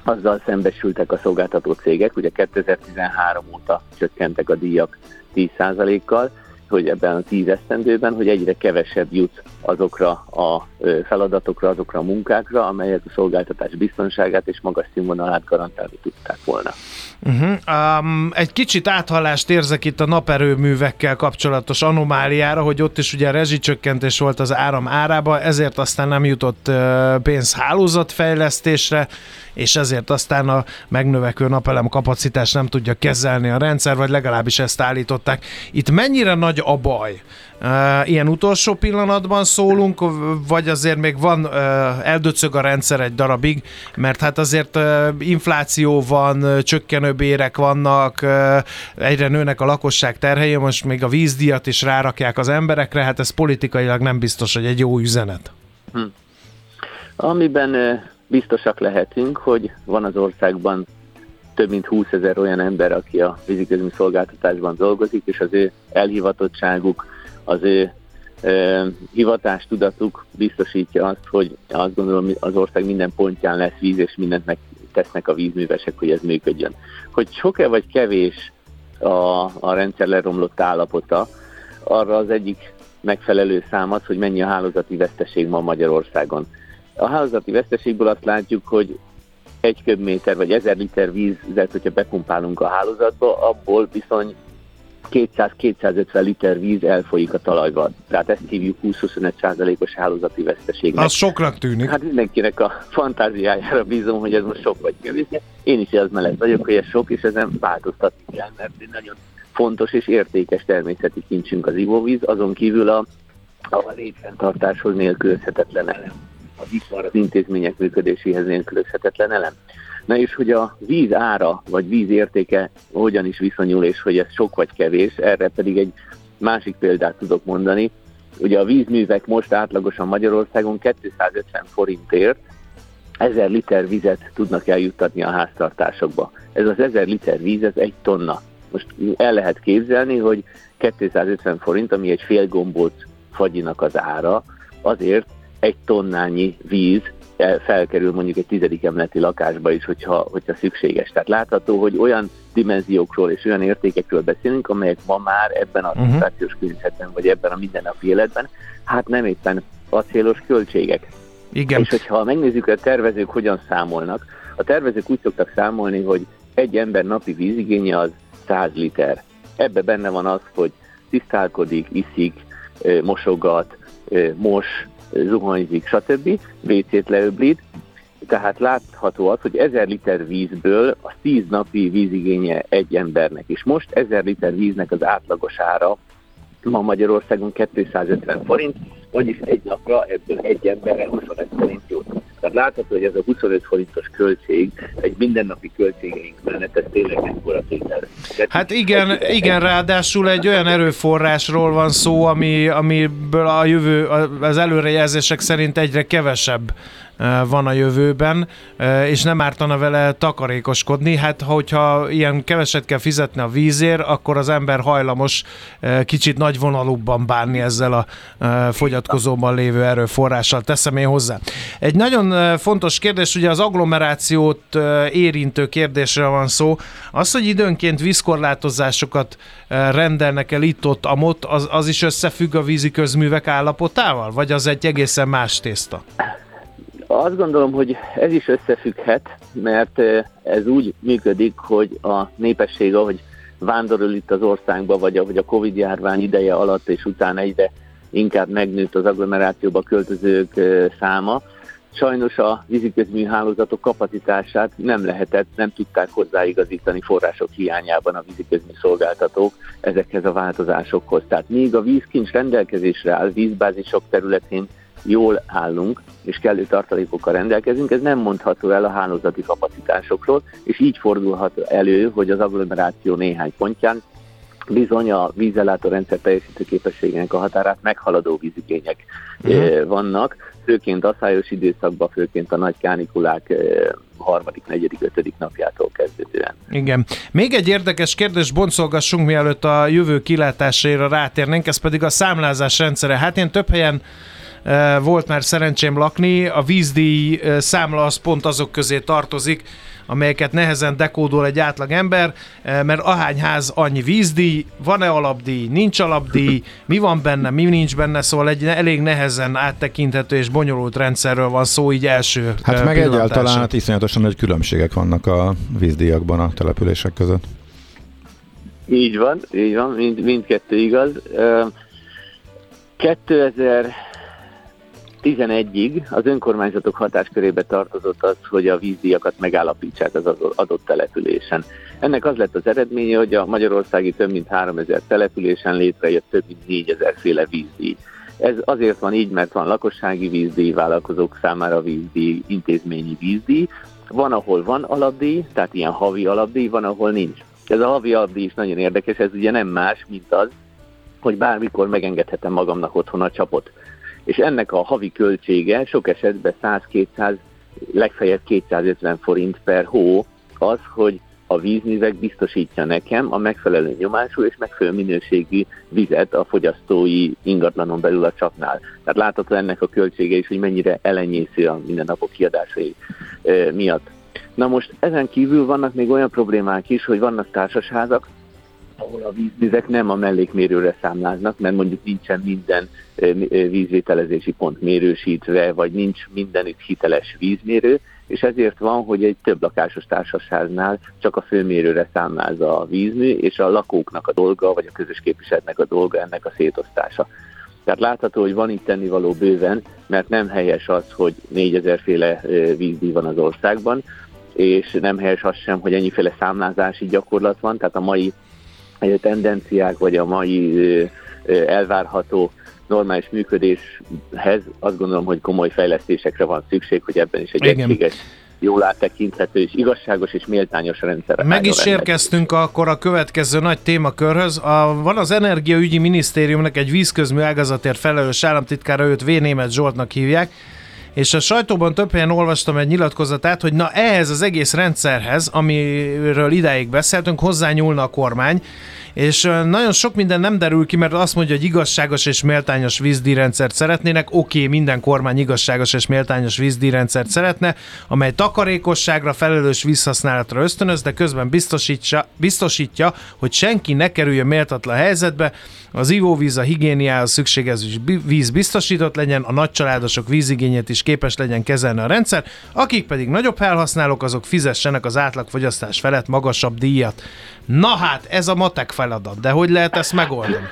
azzal szembesültek a szolgáltató cégek, ugye 2013 óta csökkentek a díjak 10%-kal, hogy ebben a tíz esztendőben, hogy egyre kevesebb jut azokra a feladatokra, azokra a munkákra, amelyek a szolgáltatás biztonságát és magas színvonalát garantálni tudták volna. Uh-huh. Um, egy kicsit áthallást érzek itt a naperőművekkel kapcsolatos anomáliára, hogy ott is ugye rezsicsökkentés volt az áram árába, ezért aztán nem jutott uh, pénz hálózatfejlesztésre, és ezért aztán a megnövekvő napelem kapacitás nem tudja kezelni a rendszer, vagy legalábbis ezt állították. Itt mennyire nagy a baj? Ilyen utolsó pillanatban szólunk, vagy azért még van, eldöcög a rendszer egy darabig, mert hát azért infláció van, csökkenő bérek vannak, egyre nőnek a lakosság terhei, most még a vízdíjat is rárakják az emberekre, hát ez politikailag nem biztos, hogy egy jó üzenet. Hm. Amiben biztosak lehetünk, hogy van az országban több mint 20 ezer olyan ember, aki a víziközmű szolgáltatásban dolgozik, és az ő elhivatottságuk, az ő hivatástudatuk biztosítja azt, hogy azt gondolom az ország minden pontján lesz víz, és mindent meg a vízművesek, hogy ez működjön. Hogy sok-e vagy kevés a, a rendszer leromlott állapota, arra az egyik megfelelő szám az, hogy mennyi a hálózati veszteség ma Magyarországon. A hálózati veszteségből azt látjuk, hogy egy köbméter vagy ezer liter vízet, hogyha bepumpálunk a hálózatba, abból bizony 200-250 liter víz elfolyik a talajba. Tehát ezt hívjuk 20-25 os hálózati veszteségnek. Az soknak tűnik. Hát mindenkinek a fantáziájára bízom, hogy ez most sok vagy kevés. Én is az mellett vagyok, hogy ez sok, és ezen változtatni kell, mert egy nagyon fontos és értékes természeti kincsünk az ivóvíz, azon kívül a, a létfenntartáshoz nélkülözhetetlen elem, az ipar, az intézmények működéséhez nélkülözhetetlen elem. Na és hogy a víz ára, vagy víz értéke hogyan is viszonyul, és hogy ez sok vagy kevés, erre pedig egy másik példát tudok mondani. Ugye a vízművek most átlagosan Magyarországon 250 forintért 1000 liter vizet tudnak eljuttatni a háztartásokba. Ez az 1000 liter víz, ez egy tonna. Most el lehet képzelni, hogy 250 forint, ami egy fél gombóc fagyinak az ára, azért egy tonnányi víz felkerül mondjuk egy tizedik emeleti lakásba is, hogyha, hogyha szükséges. Tehát látható, hogy olyan dimenziókról és olyan értékekről beszélünk, amelyek ma már ebben a szituációs uh-huh. környezetben, vagy ebben a mindennapi életben, hát nem éppen acélos költségek. Igen. És hogyha megnézzük, a tervezők hogyan számolnak, a tervezők úgy szoktak számolni, hogy egy ember napi vízigénye az 100 liter. Ebbe benne van az, hogy tisztálkodik, iszik, mosogat, mos, zuhanyzik, stb. WC-t leöblít, tehát látható az, hogy 1000 liter vízből a 10 napi vízigénye egy embernek is. Most 1000 liter víznek az átlagos ára ma Magyarországon 250 forint, vagyis egy napra ebből egy emberre 25 forint jut. Tehát látható, hogy ez a 25 forintos költség egy mindennapi költségeink mellett, ez tényleg ekkora tétel. Hát igen, igen, ráadásul egy olyan erőforrásról van szó, ami, amiből a jövő, az előrejelzések szerint egyre kevesebb van a jövőben, és nem ártana vele takarékoskodni. Hát, hogyha ilyen keveset kell fizetni a vízért, akkor az ember hajlamos kicsit nagyvonalúbban bánni ezzel a fogyatkozóban lévő erőforrással. Teszem én hozzá. Egy nagyon fontos kérdés, ugye az agglomerációt érintő kérdésre van szó. Az, hogy időnként vízkorlátozásokat rendelnek el itt-ott, amott, az, az is összefügg a vízi közművek állapotával? Vagy az egy egészen más tészta? Azt gondolom, hogy ez is összefügghet, mert ez úgy működik, hogy a népesség, ahogy vándorol itt az országba, vagy ahogy a Covid járvány ideje alatt és után egyre inkább megnőtt az agglomerációba költözők száma, sajnos a víziközműhálózatok kapacitását nem lehetett, nem tudták hozzáigazítani források hiányában a víziközmű szolgáltatók ezekhez a változásokhoz. Tehát míg a vízkincs rendelkezésre áll vízbázisok területén jól állunk, és kellő tartalékokkal rendelkezünk, ez nem mondható el a hálózati kapacitásokról, és így fordulhat elő, hogy az agglomeráció néhány pontján bizony a vízellátórendszer teljesítő képességének a határát meghaladó vízigények uh-huh. vannak, főként asszályos időszakban, főként a nagy kánikulák harmadik, negyedik, ötödik napjától kezdődően. Igen. Még egy érdekes kérdés boncolgassunk, mielőtt a jövő kilátásaira rátérnénk, ez pedig a számlázás rendszere. Hát én több helyen volt már szerencsém lakni, a vízdíj számla az pont azok közé tartozik, amelyeket nehezen dekódol egy átlag ember, mert ahány ház annyi vízdíj, van-e alapdíj, nincs alapdíj, mi van benne, mi nincs benne, szóval egy elég nehezen áttekinthető és bonyolult rendszerről van szó így első Hát meg egyáltalán hát iszonyatosan nagy különbségek vannak a vízdíjakban a települések között. Így van, így van, mind, mindkettő igaz. 2000 11-ig az önkormányzatok hatáskörébe tartozott az, hogy a vízdíjakat megállapítsák az adott településen. Ennek az lett az eredménye, hogy a magyarországi több mint 3000 településen létrejött több mint 4000 féle vízdíj. Ez azért van így, mert van lakossági vízdíj, vállalkozók számára vízdíj, intézményi vízdíj. Van, ahol van alapdíj, tehát ilyen havi alapdíj, van, ahol nincs. Ez a havi alapdíj is nagyon érdekes, ez ugye nem más, mint az, hogy bármikor megengedhetem magamnak otthon a csapot és ennek a havi költsége sok esetben 100-200, legfeljebb 250 forint per hó az, hogy a vízművek biztosítja nekem a megfelelő nyomású és megfelelő minőségű vizet a fogyasztói ingatlanon belül a csapnál. Tehát látható ennek a költsége is, hogy mennyire elenyésző a mindennapok kiadásai miatt. Na most ezen kívül vannak még olyan problémák is, hogy vannak társasházak, ahol a vízművek nem a mellékmérőre számláznak, mert mondjuk nincsen minden vízvételezési pont mérősítve, vagy nincs mindenütt hiteles vízmérő, és ezért van, hogy egy több lakásos társaságnál csak a főmérőre számláz a vízmű, és a lakóknak a dolga, vagy a közös képviseletnek a dolga ennek a szétosztása. Tehát látható, hogy van itt tennivaló bőven, mert nem helyes az, hogy 4000 féle vízdíj van az országban, és nem helyes az sem, hogy ennyiféle számlázási gyakorlat van, tehát a mai tendenciák, vagy a mai elvárható normális működéshez azt gondolom, hogy komoly fejlesztésekre van szükség, hogy ebben is egy Igen. egységes jól áttekinthető és igazságos és méltányos rendszer. Meg is érkeztünk akkor a következő nagy témakörhöz. A, van az Energiaügyi Minisztériumnak egy vízközmű ágazatért felelős államtitkára, őt V. Német Zsoltnak hívják, és a sajtóban több helyen olvastam egy nyilatkozatát, hogy na ehhez az egész rendszerhez, amiről idáig beszéltünk, hozzányúlna a kormány, és nagyon sok minden nem derül ki, mert azt mondja, hogy igazságos és méltányos vízdíjrendszert szeretnének. Oké, minden kormány igazságos és méltányos vízdíjrendszert szeretne, amely takarékosságra, felelős vízhasználatra ösztönöz, de közben biztosítja, biztosítja hogy senki ne kerüljön méltatlan helyzetbe, az ivóvíz a higiéniához szükséges víz biztosított legyen, a nagycsaládosok vízigényét is képes legyen kezelni a rendszer, akik pedig nagyobb felhasználók, azok fizessenek az átlagfogyasztás felett magasabb díjat. Na hát, ez a matek feladat, de hogy lehet ezt megoldani?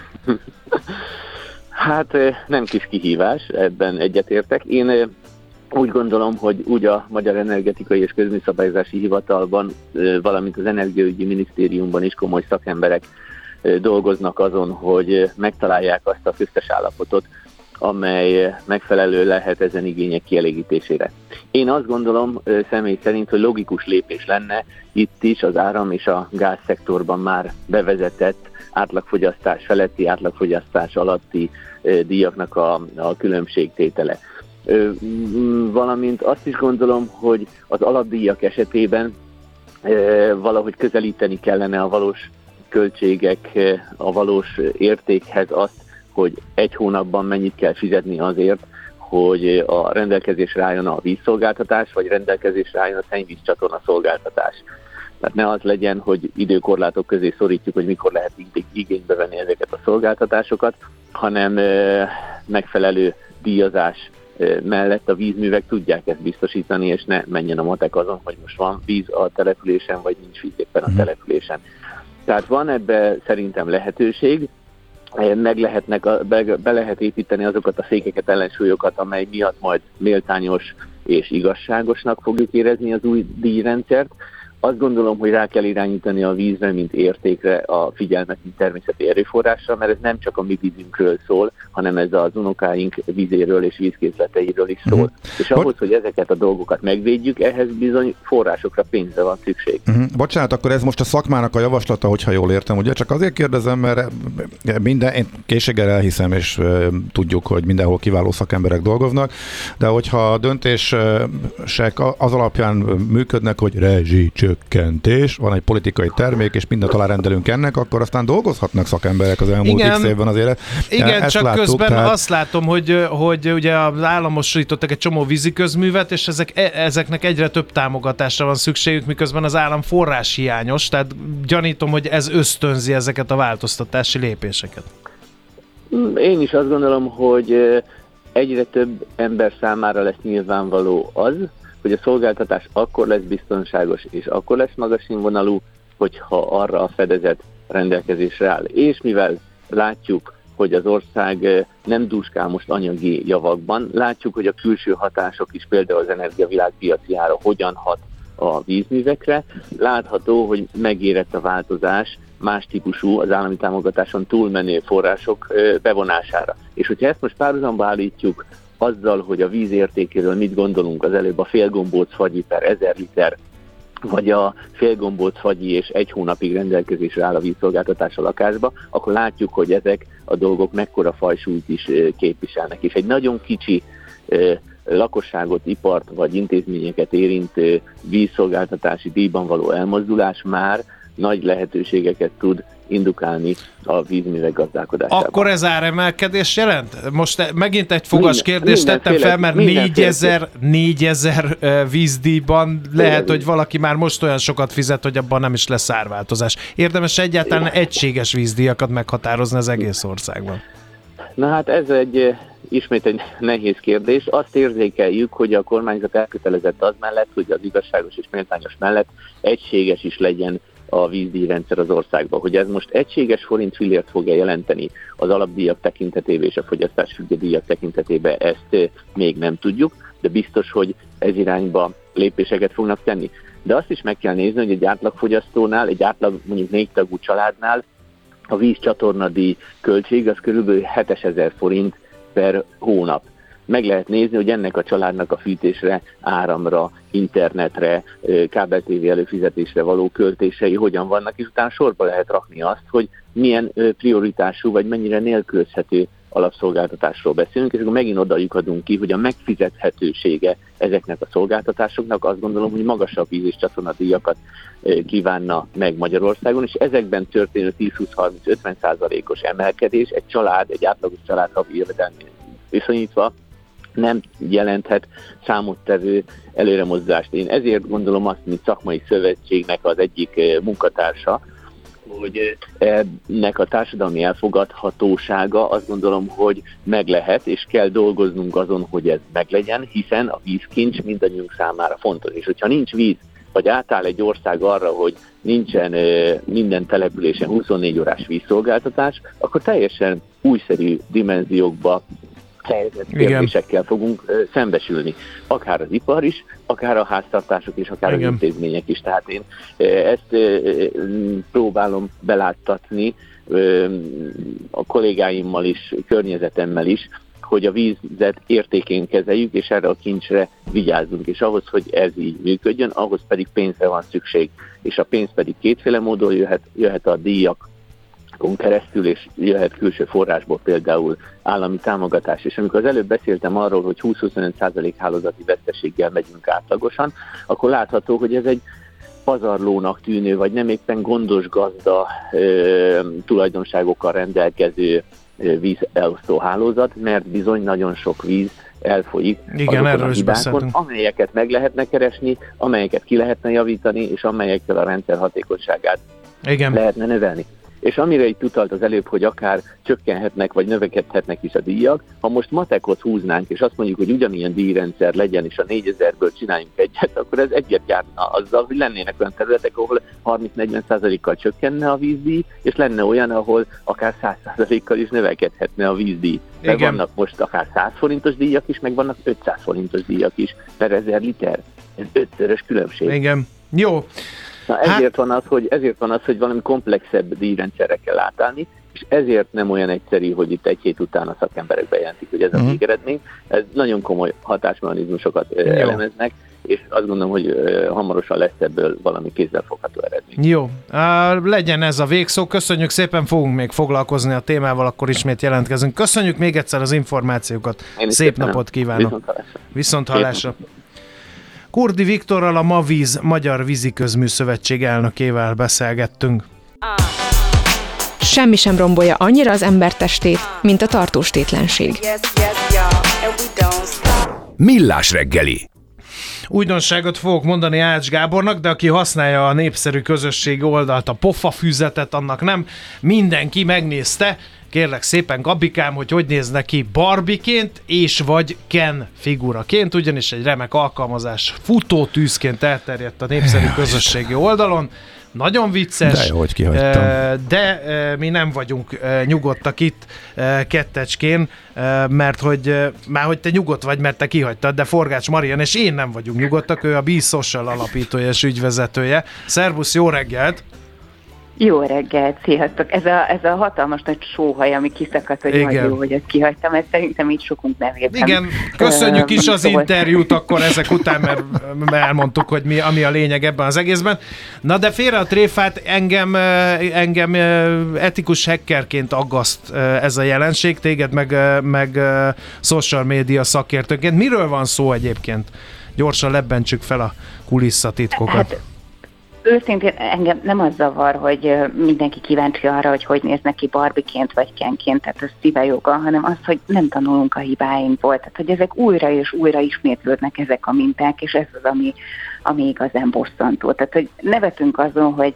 Hát nem kis kihívás, ebben egyetértek. Én úgy gondolom, hogy úgy a Magyar Energetikai és Közműszabályozási Hivatalban, valamint az Energiaügyi Minisztériumban is komoly szakemberek dolgoznak azon, hogy megtalálják azt a köztes állapotot, amely megfelelő lehet ezen igények kielégítésére. Én azt gondolom személy szerint, hogy logikus lépés lenne itt is az áram és a gáz szektorban már bevezetett átlagfogyasztás feletti, átlagfogyasztás alatti díjaknak a, a különbségtétele. Valamint azt is gondolom, hogy az alapdíjak esetében valahogy közelíteni kellene a valós költségek, a valós értékhez azt, hogy egy hónapban mennyit kell fizetni azért, hogy a rendelkezésre álljon a vízszolgáltatás, vagy rendelkezésre álljon a szennyvízcsatorna szolgáltatás. Tehát ne az legyen, hogy időkorlátok közé szorítjuk, hogy mikor lehet igénybe venni ezeket a szolgáltatásokat, hanem megfelelő díjazás mellett a vízművek tudják ezt biztosítani, és ne menjen a matek azon, hogy most van víz a településen, vagy nincs víz éppen a mhm. településen. Tehát van ebbe szerintem lehetőség, meg lehetnek, be, be lehet építeni azokat a székeket, ellensúlyokat, amely miatt majd méltányos és igazságosnak fogjuk érezni az új díjrendszert. Azt gondolom, hogy rá kell irányítani a vízre, mint értékre a figyelmet, mint természeti erőforrásra, mert ez nem csak a mi vízünkről szól, hanem ez az unokáink vízéről és vízkészleteiről is szól. Uh-huh. És ahhoz, hogy ezeket a dolgokat megvédjük, ehhez bizony forrásokra pénzre van szükség. Uh-huh. Bocsánat, akkor ez most a szakmának a javaslata, hogyha jól értem, ugye? Csak azért kérdezem, mert minden, én készséggel elhiszem, és tudjuk, hogy mindenhol kiváló szakemberek dolgoznak, de hogyha a döntések az alapján működnek, hogy rezsi csökkentés, van egy politikai termék, és mindent alárendelünk ennek, akkor aztán dolgozhatnak szakemberek az elmúlt Igen. x évben azért. Igen, Ezt csak láttuk, közben tehát... azt látom, hogy, hogy ugye az államosítottak egy csomó víziközművet, és ezek, e, ezeknek egyre több támogatásra van szükségük, miközben az állam forrás hiányos, tehát gyanítom, hogy ez ösztönzi ezeket a változtatási lépéseket. Én is azt gondolom, hogy egyre több ember számára lesz nyilvánvaló az, hogy a szolgáltatás akkor lesz biztonságos és akkor lesz magas színvonalú, hogyha arra a fedezet rendelkezésre áll. És mivel látjuk, hogy az ország nem dúskál most anyagi javakban, látjuk, hogy a külső hatások is például az energiavilágpiaciára hogyan hat a vízművekre. Látható, hogy megérett a változás más típusú, az állami támogatáson túlmenő források bevonására. És hogyha ezt most párhuzamba állítjuk azzal, hogy a víz értékéről mit gondolunk, az előbb a félgombóc fagyi per ezer liter, vagy a félgombóc fagyi és egy hónapig rendelkezésre áll a vízszolgáltatás a lakásba, akkor látjuk, hogy ezek a dolgok mekkora fajsúlyt is képviselnek. És egy nagyon kicsi lakosságot, ipart vagy intézményeket érintő vízszolgáltatási díjban való elmozdulás már nagy lehetőségeket tud indukálni a vízművek gazdálkodásában. Akkor ez áremelkedés jelent? Most megint egy fogas minden, kérdést tettem fel, mert 4000, 4000 vízdíjban lehet, hogy valaki már most olyan sokat fizet, hogy abban nem is lesz árváltozás. Érdemes egyáltalán egységes vízdíjakat meghatározni az egész országban? Na hát ez egy ismét egy nehéz kérdés. Azt érzékeljük, hogy a kormányzat elkötelezett az mellett, hogy az igazságos és méltányos mellett egységes is legyen a vízdíjrendszer az országban. Hogy ez most egységes forint fillért fog-e jelenteni az alapdíjak tekintetében és a fogyasztás díjak tekintetében, ezt még nem tudjuk, de biztos, hogy ez irányba lépéseket fognak tenni. De azt is meg kell nézni, hogy egy átlagfogyasztónál, egy átlag mondjuk négy tagú családnál a vízcsatornadíj költség az körülbelül 7000 forint per hónap meg lehet nézni, hogy ennek a családnak a fűtésre, áramra, internetre, kábeltévé előfizetésre való költései hogyan vannak, és utána sorba lehet rakni azt, hogy milyen prioritású vagy mennyire nélkülözhető alapszolgáltatásról beszélünk, és akkor megint oda adunk ki, hogy a megfizethetősége ezeknek a szolgáltatásoknak azt gondolom, hogy magasabb víz és csatornadíjakat kívánna meg Magyarországon, és ezekben történő 10-20-30-50 százalékos emelkedés egy család, egy átlagos család havi jövedelmén viszonyítva nem jelenthet számottevő előremozdást. Én ezért gondolom azt, mint szakmai szövetségnek az egyik eh, munkatársa, hogy ennek a társadalmi elfogadhatósága azt gondolom, hogy meg lehet, és kell dolgoznunk azon, hogy ez meglegyen, hiszen a vízkincs mindannyiunk számára fontos. És hogyha nincs víz, vagy átáll egy ország arra, hogy nincsen eh, minden településen 24 órás vízszolgáltatás, akkor teljesen újszerű dimenziókba kérdésekkel fogunk szembesülni. Akár az ipar is, akár a háztartások is, akár Igen. az intézmények is. Tehát én ezt próbálom beláttatni a kollégáimmal is, környezetemmel is, hogy a vízet értékén kezeljük, és erre a kincsre vigyázzunk. És ahhoz, hogy ez így működjön, ahhoz pedig pénzre van szükség. És a pénz pedig kétféle módon jöhet, jöhet a díjak keresztül, és jöhet külső forrásból például állami támogatás. És amikor az előbb beszéltem arról, hogy 20-25% hálózati veszteséggel megyünk átlagosan, akkor látható, hogy ez egy pazarlónak tűnő, vagy nem éppen gondos gazda ö, tulajdonságokkal rendelkező vízelosztó hálózat, mert bizony nagyon sok víz elfolyik Igen, erről a hibákon, amelyeket meg lehetne keresni, amelyeket ki lehetne javítani, és amelyekkel a rendszer hatékonyságát Igen. lehetne növelni. És amire itt utalt az előbb, hogy akár csökkenhetnek, vagy növekedhetnek is a díjak, ha most matekot húznánk, és azt mondjuk, hogy ugyanilyen díjrendszer legyen, és a 4000-ből csináljunk egyet, akkor ez egyet járna azzal, hogy lennének olyan területek, ahol 30-40%-kal csökkenne a vízdíj, és lenne olyan, ahol akár 100%-kal is növekedhetne a vízdíj. De Igen. vannak most akár 100 forintos díjak is, meg vannak 500 forintos díjak is per ezer liter. Ez ötszörös különbség. Igen. Jó. Na ezért, van az, hogy, ezért van az, hogy valami komplexebb díjrendszerre kell átállni, és ezért nem olyan egyszerű, hogy itt egy hét után a szakemberek bejelentik, hogy ez a Mhm. végeredmény. Ez nagyon komoly hatásmechanizmusokat elemeznek, és azt gondolom, hogy hamarosan lesz ebből valami kézzelfogható eredmény. Jó, legyen ez a végszó. Köszönjük szépen, fogunk még foglalkozni a témával, akkor ismét jelentkezünk. Köszönjük még egyszer az információkat. Szép köszönöm. napot kívánok. Viszont hallásra. Viszont hallásra. Kurdi Viktorral a Mavíz Magyar Víziközmű Szövetség elnökével beszélgettünk. Semmi sem rombolja annyira az ember testét, mint a tartós tétlenség. Millás reggeli. Újdonságot fogok mondani Ács Gábornak, de aki használja a népszerű közösségi oldalt, a pofa füzetet, annak nem mindenki megnézte. Kérlek szépen, Gabikám, hogy hogy néz neki Barbiként és vagy Ken figuraként, ugyanis egy remek alkalmazás futótűzként elterjedt a népszerű közösségi oldalon. Nagyon vicces. De jó, hogy kihagytam. Eh, De eh, mi nem vagyunk eh, nyugodtak itt kettecskén, mert hogy már hogy te nyugodt vagy, mert te kihagytad, de Forgács Marian és én nem vagyunk nyugodtak, ő a Be Social alapítója és ügyvezetője. Szervusz, jó reggelt! Jó reggelt, sziasztok! Ez a, ez a hatalmas nagy sóhaj, ami kiszakadt, hogy Igen. jó, hogy ezt kihagytam, ezt szerintem így sokunk nem értem. Igen, köszönjük is az interjút akkor ezek után, mert elmondtuk, hogy mi, ami a lényeg ebben az egészben. Na de félre a tréfát, engem, engem etikus hackerként aggaszt ez a jelenség, téged meg, meg social media szakértőként. Miről van szó egyébként? Gyorsan lebbentsük fel a kulisszatitkokat. Hát, őszintén engem nem az zavar, hogy mindenki kíváncsi arra, hogy hogy néz neki Barbiként vagy Kenként, tehát ez szíve joga, hanem az, hogy nem tanulunk a hibáinkból, tehát hogy ezek újra és újra ismétlődnek ezek a minták, és ez az, ami, ami igazán bosszantó. Tehát, hogy nevetünk azon, hogy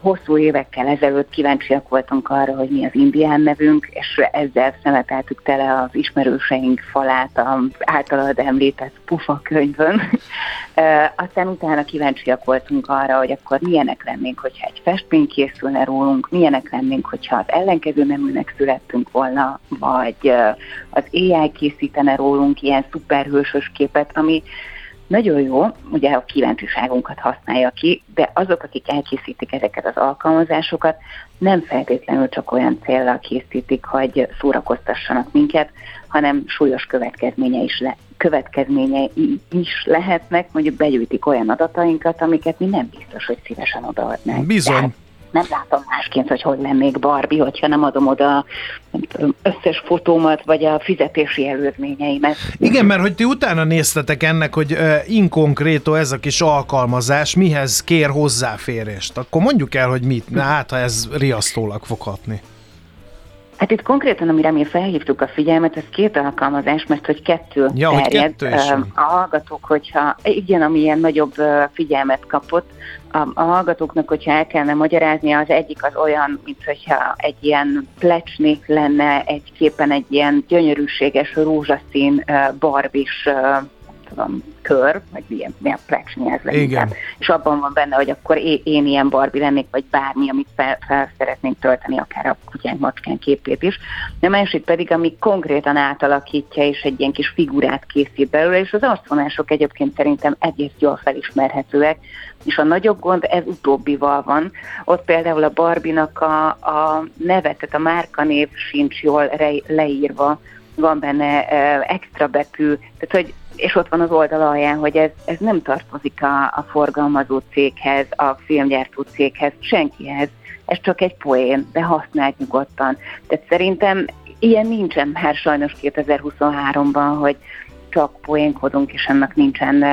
hosszú évekkel ezelőtt kíváncsiak voltunk arra, hogy mi az indián nevünk, és ezzel szemeteltük tele az ismerőseink falát az általad említett pufa könyvön. Aztán utána kíváncsiak voltunk arra, hogy akkor milyenek lennénk, hogyha egy festmény készülne rólunk, milyenek lennénk, hogyha az ellenkező neműnek születtünk volna, vagy az AI készítene rólunk ilyen szuperhősös képet, ami nagyon jó, ugye a kíváncsiságunkat használja ki, de azok, akik elkészítik ezeket az alkalmazásokat, nem feltétlenül csak olyan célral készítik, hogy szórakoztassanak minket, hanem súlyos következménye is, le, következménye is lehetnek, mondjuk begyűjtik olyan adatainkat, amiket mi nem biztos, hogy szívesen odaadnánk. Bizony. Tehát nem látom másként, hogy hogy lennék Barbie, hogyha nem adom oda nem tudom, összes fotómat, vagy a fizetési előzményeimet. Igen, mert hogy ti utána néztetek ennek, hogy uh, inkonkréto ez a kis alkalmazás, mihez kér hozzáférést, akkor mondjuk el, hogy mit, Na, hát ha ez riasztólag fog hatni. Hát itt konkrétan, amire mi felhívtuk a figyelmet, ez két alkalmazás, mert hogy kettő Ja, hogy terjed. kettő Ö, van. A hallgatók, hogyha igen, ami ilyen nagyobb figyelmet kapott, a, a hallgatóknak, hogyha el kellene magyarázni, az egyik az olyan, mint hogyha egy ilyen plecsni lenne egy képen egy ilyen gyönyörűséges rózsaszín barbis tudom, kör, vagy milyen, milyen plecsni ez Igen. leginkább. És abban van benne, hogy akkor én, én ilyen Barbie lennék, vagy bármi, amit fel, fel szeretnénk tölteni, akár a kutyánk, macskán képét is. A másik pedig, ami konkrétan átalakítja, és egy ilyen kis figurát készít belőle, és az arcvonások egyébként szerintem egész jól felismerhetőek, és a nagyobb gond ez utóbbival van. Ott például a Barbinak a, a neve, tehát a márkanév sincs jól re, leírva, van benne uh, extra betű, tehát hogy és ott van az oldal alján, hogy ez, ez nem tartozik a, a forgalmazó céghez, a filmgyártó céghez, senkihez. Ez csak egy poén, de használt nyugodtan. Tehát szerintem ilyen nincsen már sajnos 2023-ban, hogy csak poénkodunk, és ennek nincsen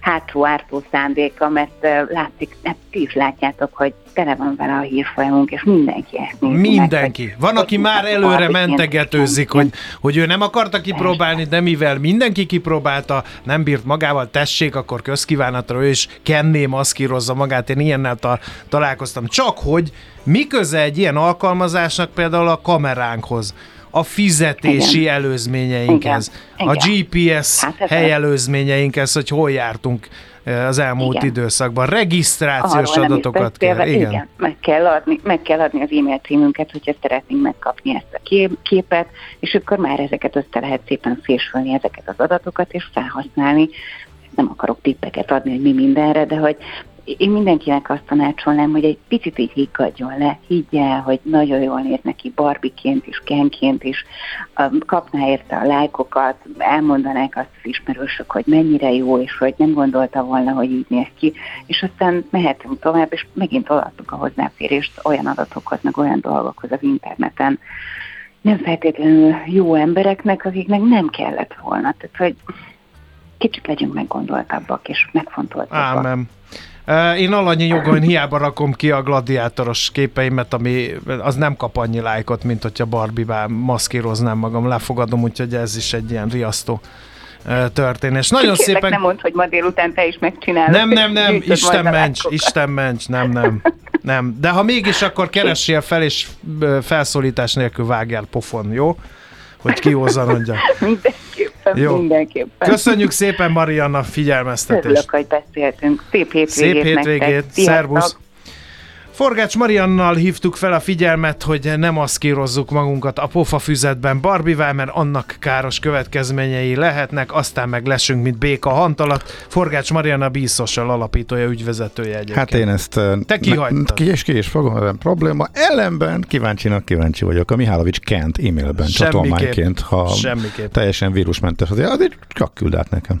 hátsó ártó szándéka, mert látszik, hát ti is látjátok, hogy tele van vele a hírfolyamunk, és mindenki ezt nézi meg, Mindenki. hogy- Van, aki már előre mentegetőzik, hogy, hogy ő nem akarta kipróbálni, de mivel mindenki kipróbálta, nem bírt magával, tessék, akkor közkívánatra ő is kenné maszkírozza magát. Én ilyennel ta- találkoztam. Csak hogy mi köze egy ilyen alkalmazásnak például a kameránkhoz, a fizetési Igen. előzményeinkhez, Igen. a. GPS Hát ez- helyelőzményeinkhez, hogy hol jártunk eh, az elmúlt Igen. időszakban. Regisztrációs Arról adatokat beszélve, kell. Igen. igen. meg, kell adni, meg kell adni az e-mail címünket, hogyha szeretnénk megkapni ezt a kép- képet, és akkor már ezeket össze lehet szépen fésülni, ezeket az adatokat, és felhasználni. Nem akarok tippeket adni, hogy mi mindenre, de hogy én mindenkinek azt tanácsolnám, hogy egy picit így higgadjon le, higgye, hogy nagyon jól néz neki Barbiként is, Kenként is, kapná érte a lájkokat, elmondanák azt az ismerősök, hogy mennyire jó, és hogy nem gondolta volna, hogy így néz ki, és aztán mehetünk tovább, és megint odaadtuk a hozzáférést olyan adatokhoz, meg olyan dolgokhoz az interneten, nem feltétlenül jó embereknek, akiknek nem kellett volna. Tehát, hogy kicsit legyünk meggondoltabbak és megfontoltabbak. Ámen. Én alanyi jogon hiába rakom ki a gladiátoros képeimet, ami az nem kap annyi lájkot, mint hogyha Barbie-bá maszkíroznám magam, lefogadom, úgyhogy ez is egy ilyen riasztó történés. Nagyon Kérlek, szépen... nem mondd, hogy ma délután te is megcsinálod. Nem, nem, nem, Isten ments, Isten ments, nem, nem. Nem, de ha mégis, akkor keressél fel, és felszólítás nélkül vágjál pofon, jó? Hogy kihozzanodja. mindenképpen, jó. mindenképpen. Köszönjük szépen, Marianna, figyelmeztetést. Örülök, hogy beszéltünk. Szép hétvégét Szép hétvégét, szervusz. Forgács Mariannal hívtuk fel a figyelmet, hogy nem aszkírozzuk magunkat a pofa füzetben Barbival, mert annak káros következményei lehetnek, aztán meg lesünk, mint béka hantalat. Forgács Marianna bízsosal alapítója, ügyvezetője egyébként. Hát én ezt Te kihagytad. Ki és ki is fogom, nem probléma. Ellenben kíváncsinak kíváncsi vagyok. A Mihálovics Kent e-mailben csatolmányként, ha Semmiképp. teljesen vírusmentes, azért, azért csak küld át nekem.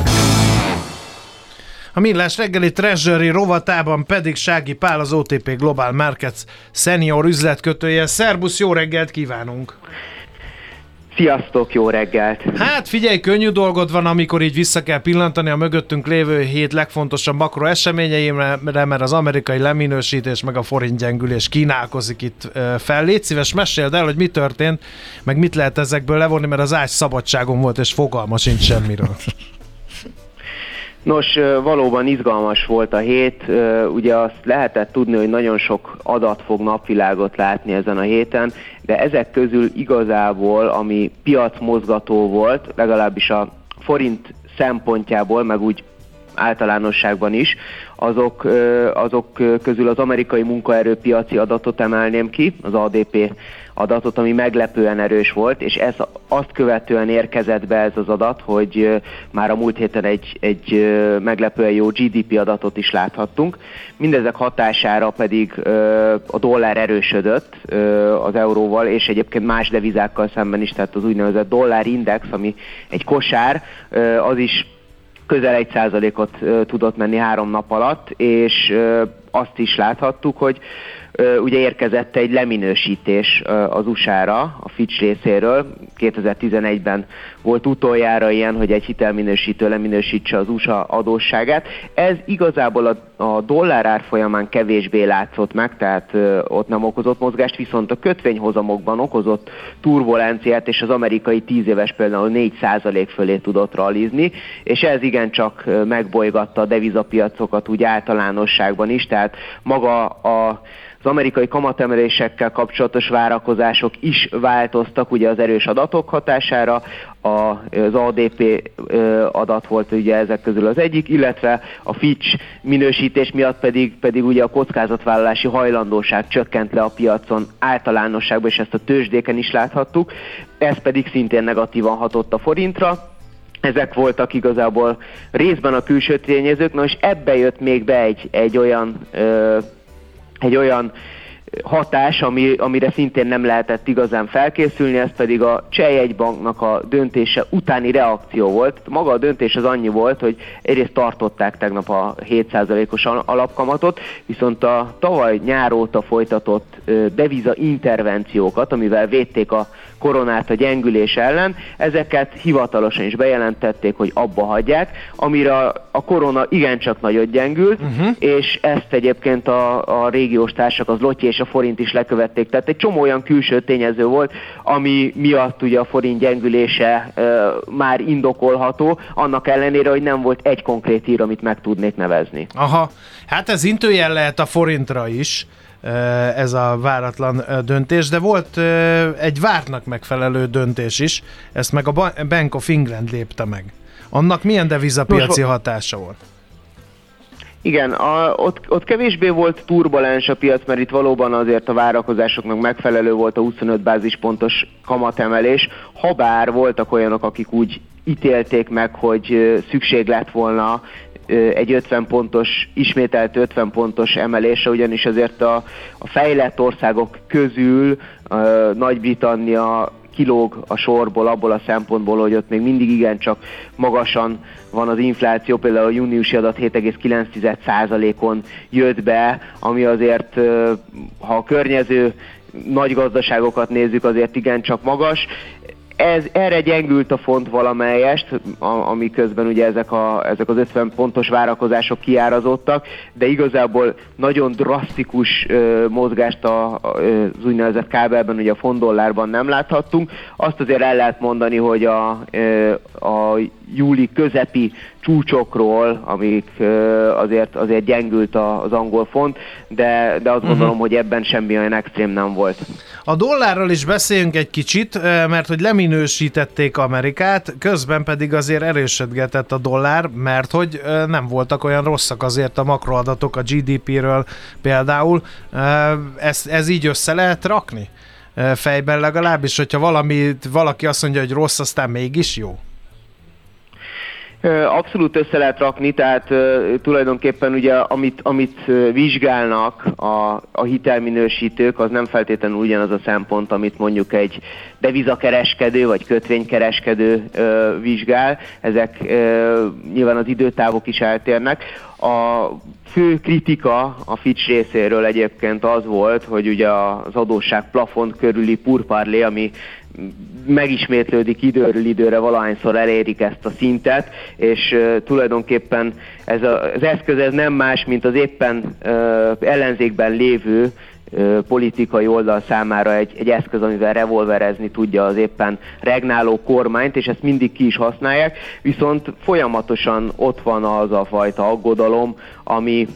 A Millás reggeli Treasury rovatában pedig Sági Pál, az OTP Global Markets senior üzletkötője. Szerbusz, jó reggelt kívánunk! Sziasztok, jó reggelt! Hát figyelj, könnyű dolgod van, amikor így vissza kell pillantani a mögöttünk lévő hét legfontosabb makro eseményeimre, mert az amerikai leminősítés meg a forint gyengülés kínálkozik itt fel. Légy szíves, meséld el, hogy mi történt, meg mit lehet ezekből levonni, mert az ágy szabadságon volt, és fogalma sincs semmiről. Nos, valóban izgalmas volt a hét. Ugye azt lehetett tudni, hogy nagyon sok adat fog napvilágot látni ezen a héten, de ezek közül igazából, ami piacmozgató volt, legalábbis a forint szempontjából, meg úgy általánosságban is, azok, azok közül az amerikai munkaerőpiaci adatot emelném ki, az ADP adatot, ami meglepően erős volt, és ez azt követően érkezett be ez az adat, hogy már a múlt héten egy, egy meglepően jó GDP adatot is láthattunk. Mindezek hatására pedig a dollár erősödött az euróval, és egyébként más devizákkal szemben is, tehát az úgynevezett dollárindex, ami egy kosár, az is közel egy százalékot tudott menni három nap alatt, és azt is láthattuk, hogy ugye érkezett egy leminősítés az USA-ra, a Fitch részéről. 2011-ben volt utoljára ilyen, hogy egy hitelminősítő leminősítse az USA adósságát. Ez igazából a, a dollár árfolyamán kevésbé látszott meg, tehát ott nem okozott mozgást, viszont a kötvényhozamokban okozott turbulenciát, és az amerikai 10 éves például 4% fölé tudott ralizni, és ez igencsak megbolygatta a devizapiacokat úgy általánosságban is, tehát maga a az amerikai kamatemelésekkel kapcsolatos várakozások is változtak ugye az erős adatok hatására, az ADP adat volt ugye ezek közül az egyik, illetve a Fitch minősítés miatt pedig, pedig ugye a kockázatvállalási hajlandóság csökkent le a piacon általánosságban, és ezt a tőzsdéken is láthattuk, ez pedig szintén negatívan hatott a forintra, ezek voltak igazából részben a külső tényezők, na és ebbe jött még be egy, egy olyan ö, egy olyan hatás, ami, amire szintén nem lehetett igazán felkészülni, ez pedig a Csejegybanknak a döntése utáni reakció volt. Maga a döntés az annyi volt, hogy egyrészt tartották tegnap a 7%-os alapkamatot, viszont a tavaly nyár óta folytatott deviza intervenciókat, amivel védték a koronát a gyengülés ellen, ezeket hivatalosan is bejelentették, hogy abba hagyják, amire a korona igencsak nagyot gyengült, uh-huh. és ezt egyébként a, a régiós társak, az Lotyi és a forint is lekövették. Tehát egy csomó olyan külső tényező volt, ami miatt ugye a forint gyengülése e, már indokolható, annak ellenére, hogy nem volt egy konkrét hír, amit meg tudnék nevezni. Aha, hát ez intőjel lehet a forintra is, ez a váratlan döntés, de volt egy vártnak megfelelő döntés is, ezt meg a Bank of England lépte meg. Annak milyen devizapiaci hatása volt? Igen, a, ott, ott kevésbé volt turbulens a piac, mert itt valóban azért a várakozásoknak megfelelő volt a 25 bázispontos kamatemelés, ha bár voltak olyanok, akik úgy ítélték meg, hogy szükség lett volna egy 50 pontos, ismételt 50 pontos emelése, ugyanis azért a, a fejlett országok közül Nagy-Britannia kilóg a sorból abból a szempontból, hogy ott még mindig igencsak magasan van az infláció, például a júniusi adat 7,9%-on jött be, ami azért, ha a környező nagy gazdaságokat nézzük, azért igencsak magas ez, erre gyengült a font valamelyest, ami közben ugye ezek, a, ezek az 50 pontos várakozások kiárazottak, de igazából nagyon drasztikus ö, mozgást a, a, az úgynevezett kábelben, ugye a font dollárban nem láthattunk. Azt azért el lehet mondani, hogy a, ö, a júli közepi csúcsokról, amik azért, azért gyengült az angol font, de, de azt uh-huh. gondolom, hogy ebben semmi olyan extrém nem volt. A dollárral is beszéljünk egy kicsit, mert hogy leminősítették Amerikát, közben pedig azért erősödgetett a dollár, mert hogy nem voltak olyan rosszak azért a makroadatok a GDP-ről például. Ez, ez így össze lehet rakni? Fejben legalábbis, hogyha valami, valaki azt mondja, hogy rossz, aztán mégis jó? Abszolút össze lehet rakni, tehát tulajdonképpen ugye amit, amit vizsgálnak a, a hitelminősítők, az nem feltétlenül ugyanaz a szempont, amit mondjuk egy devizakereskedő vagy kötvénykereskedő vizsgál. Ezek nyilván az időtávok is eltérnek. A fő kritika a Fitch részéről egyébként az volt, hogy ugye az adósság plafont körüli purparlé, ami megismétlődik időről időre, valahányszor elérik ezt a szintet, és tulajdonképpen ez a, az eszköz ez nem más, mint az éppen ellenzékben lévő politikai oldal számára egy, egy eszköz, amivel revolverezni tudja az éppen regnáló kormányt, és ezt mindig ki is használják, viszont folyamatosan ott van az a fajta aggodalom, ami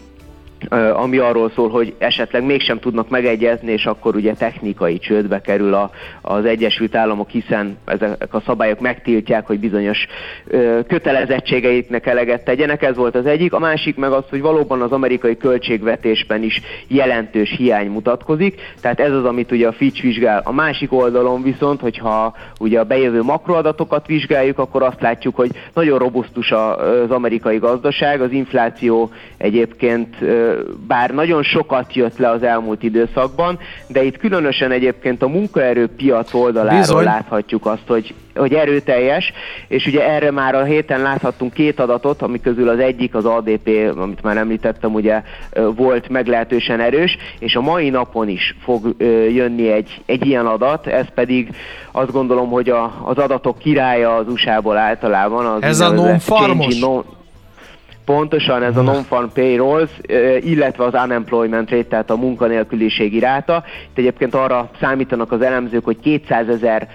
ami arról szól, hogy esetleg mégsem tudnak megegyezni, és akkor ugye technikai csődbe kerül a, az Egyesült Államok, hiszen ezek a szabályok megtiltják, hogy bizonyos ö, kötelezettségeiknek eleget tegyenek, ez volt az egyik. A másik meg az, hogy valóban az amerikai költségvetésben is jelentős hiány mutatkozik, tehát ez az, amit ugye a Fitch vizsgál. A másik oldalon viszont, hogyha ugye a bejövő makroadatokat vizsgáljuk, akkor azt látjuk, hogy nagyon robusztus az amerikai gazdaság, az infláció egyébként bár nagyon sokat jött le az elmúlt időszakban, de itt különösen egyébként a munkaerőpiac oldaláról Bizony. láthatjuk azt, hogy hogy erőteljes, és ugye erre már a héten láthattunk két adatot, ami közül az egyik az ADP, amit már említettem, ugye volt meglehetősen erős, és a mai napon is fog jönni egy, egy ilyen adat, ez pedig azt gondolom, hogy a, az adatok királya az USA-ból általában. Az ez a non-farmos? Pontosan ez a non-farm payrolls, illetve az unemployment rate, tehát a munkanélküliségi ráta. Itt egyébként arra számítanak az elemzők, hogy 200 ezer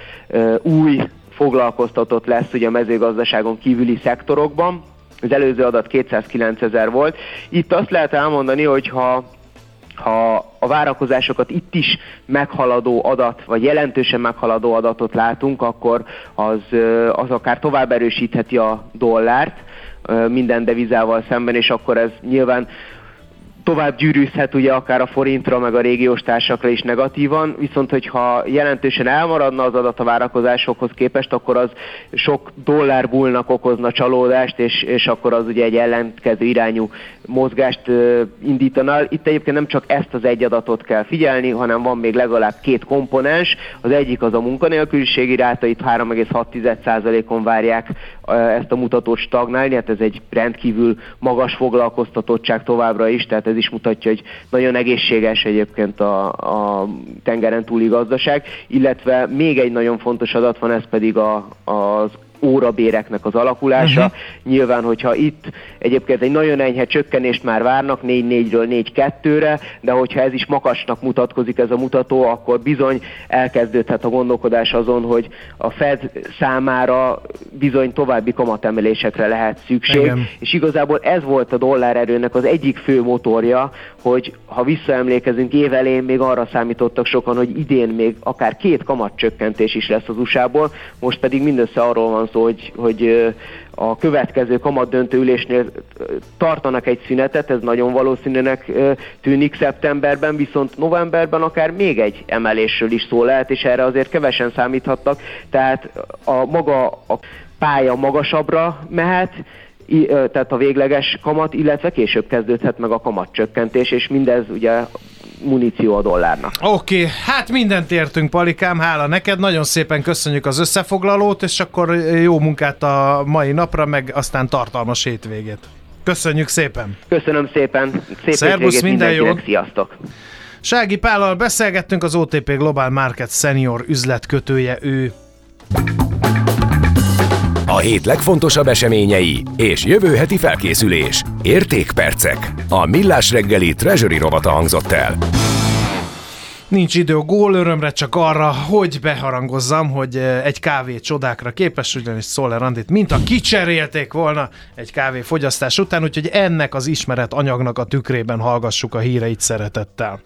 új foglalkoztatott lesz ugye a mezőgazdaságon kívüli szektorokban. Az előző adat 209 ezer volt. Itt azt lehet elmondani, hogy ha ha a várakozásokat itt is meghaladó adat, vagy jelentősen meghaladó adatot látunk, akkor az, az akár tovább erősítheti a dollárt, minden devizával szemben, és akkor ez nyilván tovább gyűrűzhet ugye akár a forintra, meg a régiós társakra is negatívan, viszont hogyha jelentősen elmaradna az adat a várakozásokhoz képest, akkor az sok dollárbullnak okozna csalódást, és, és akkor az ugye egy ellentkező irányú mozgást uh, indítana. Itt egyébként nem csak ezt az egy adatot kell figyelni, hanem van még legalább két komponens. Az egyik az a munkanélküliségi ráta, itt 3,6%-on várják ezt a mutatót stagnálni, hát ez egy rendkívül magas foglalkoztatottság továbbra is, tehát ez is mutatja, hogy nagyon egészséges egyébként a, a tengeren túli gazdaság, illetve még egy nagyon fontos adat van, ez pedig a, az órabéreknek az alakulása. Uh-huh. Nyilván, hogyha itt egyébként egy nagyon enyhe csökkenést már várnak, 4-4-ről 4-2-re, de hogyha ez is makasnak mutatkozik ez a mutató, akkor bizony elkezdődhet a gondolkodás azon, hogy a Fed számára bizony további kamatemelésekre lehet szükség, Igen. és igazából ez volt a dollár erőnek az egyik fő motorja, hogy ha visszaemlékezünk évelén még arra számítottak sokan, hogy idén még akár két kamatcsökkentés is lesz az USA-ból, most pedig mindössze arról van szó, hogy, hogy a következő kamat döntő ülésnél tartanak egy szünetet, ez nagyon valószínűnek tűnik szeptemberben, viszont novemberben akár még egy emelésről is szó lehet, és erre azért kevesen számíthattak, tehát a maga a pálya magasabbra mehet, tehát a végleges kamat, illetve később kezdődhet meg a kamatcsökkentés, és mindez ugye muníció a dollárnak. Oké, okay, hát mindent értünk, Palikám, hála neked, nagyon szépen köszönjük az összefoglalót, és akkor jó munkát a mai napra, meg aztán tartalmas hétvégét. Köszönjük szépen! Köszönöm szépen! Szép Szerbusz, minden jó! Sziasztok! Sági Pállal beszélgettünk, az OTP Global Market Senior üzletkötője ő. A hét legfontosabb eseményei és jövő heti felkészülés. Értékpercek. A Millás reggeli Treasury rovata hangzott el. Nincs idő a gól örömre, csak arra, hogy beharangozzam, hogy eh, egy kávé csodákra képes, ugyanis Szoller Andit, mint a kicserélték volna egy kávé fogyasztás után, úgyhogy ennek az ismeret anyagnak a tükrében hallgassuk a híreit szeretettel.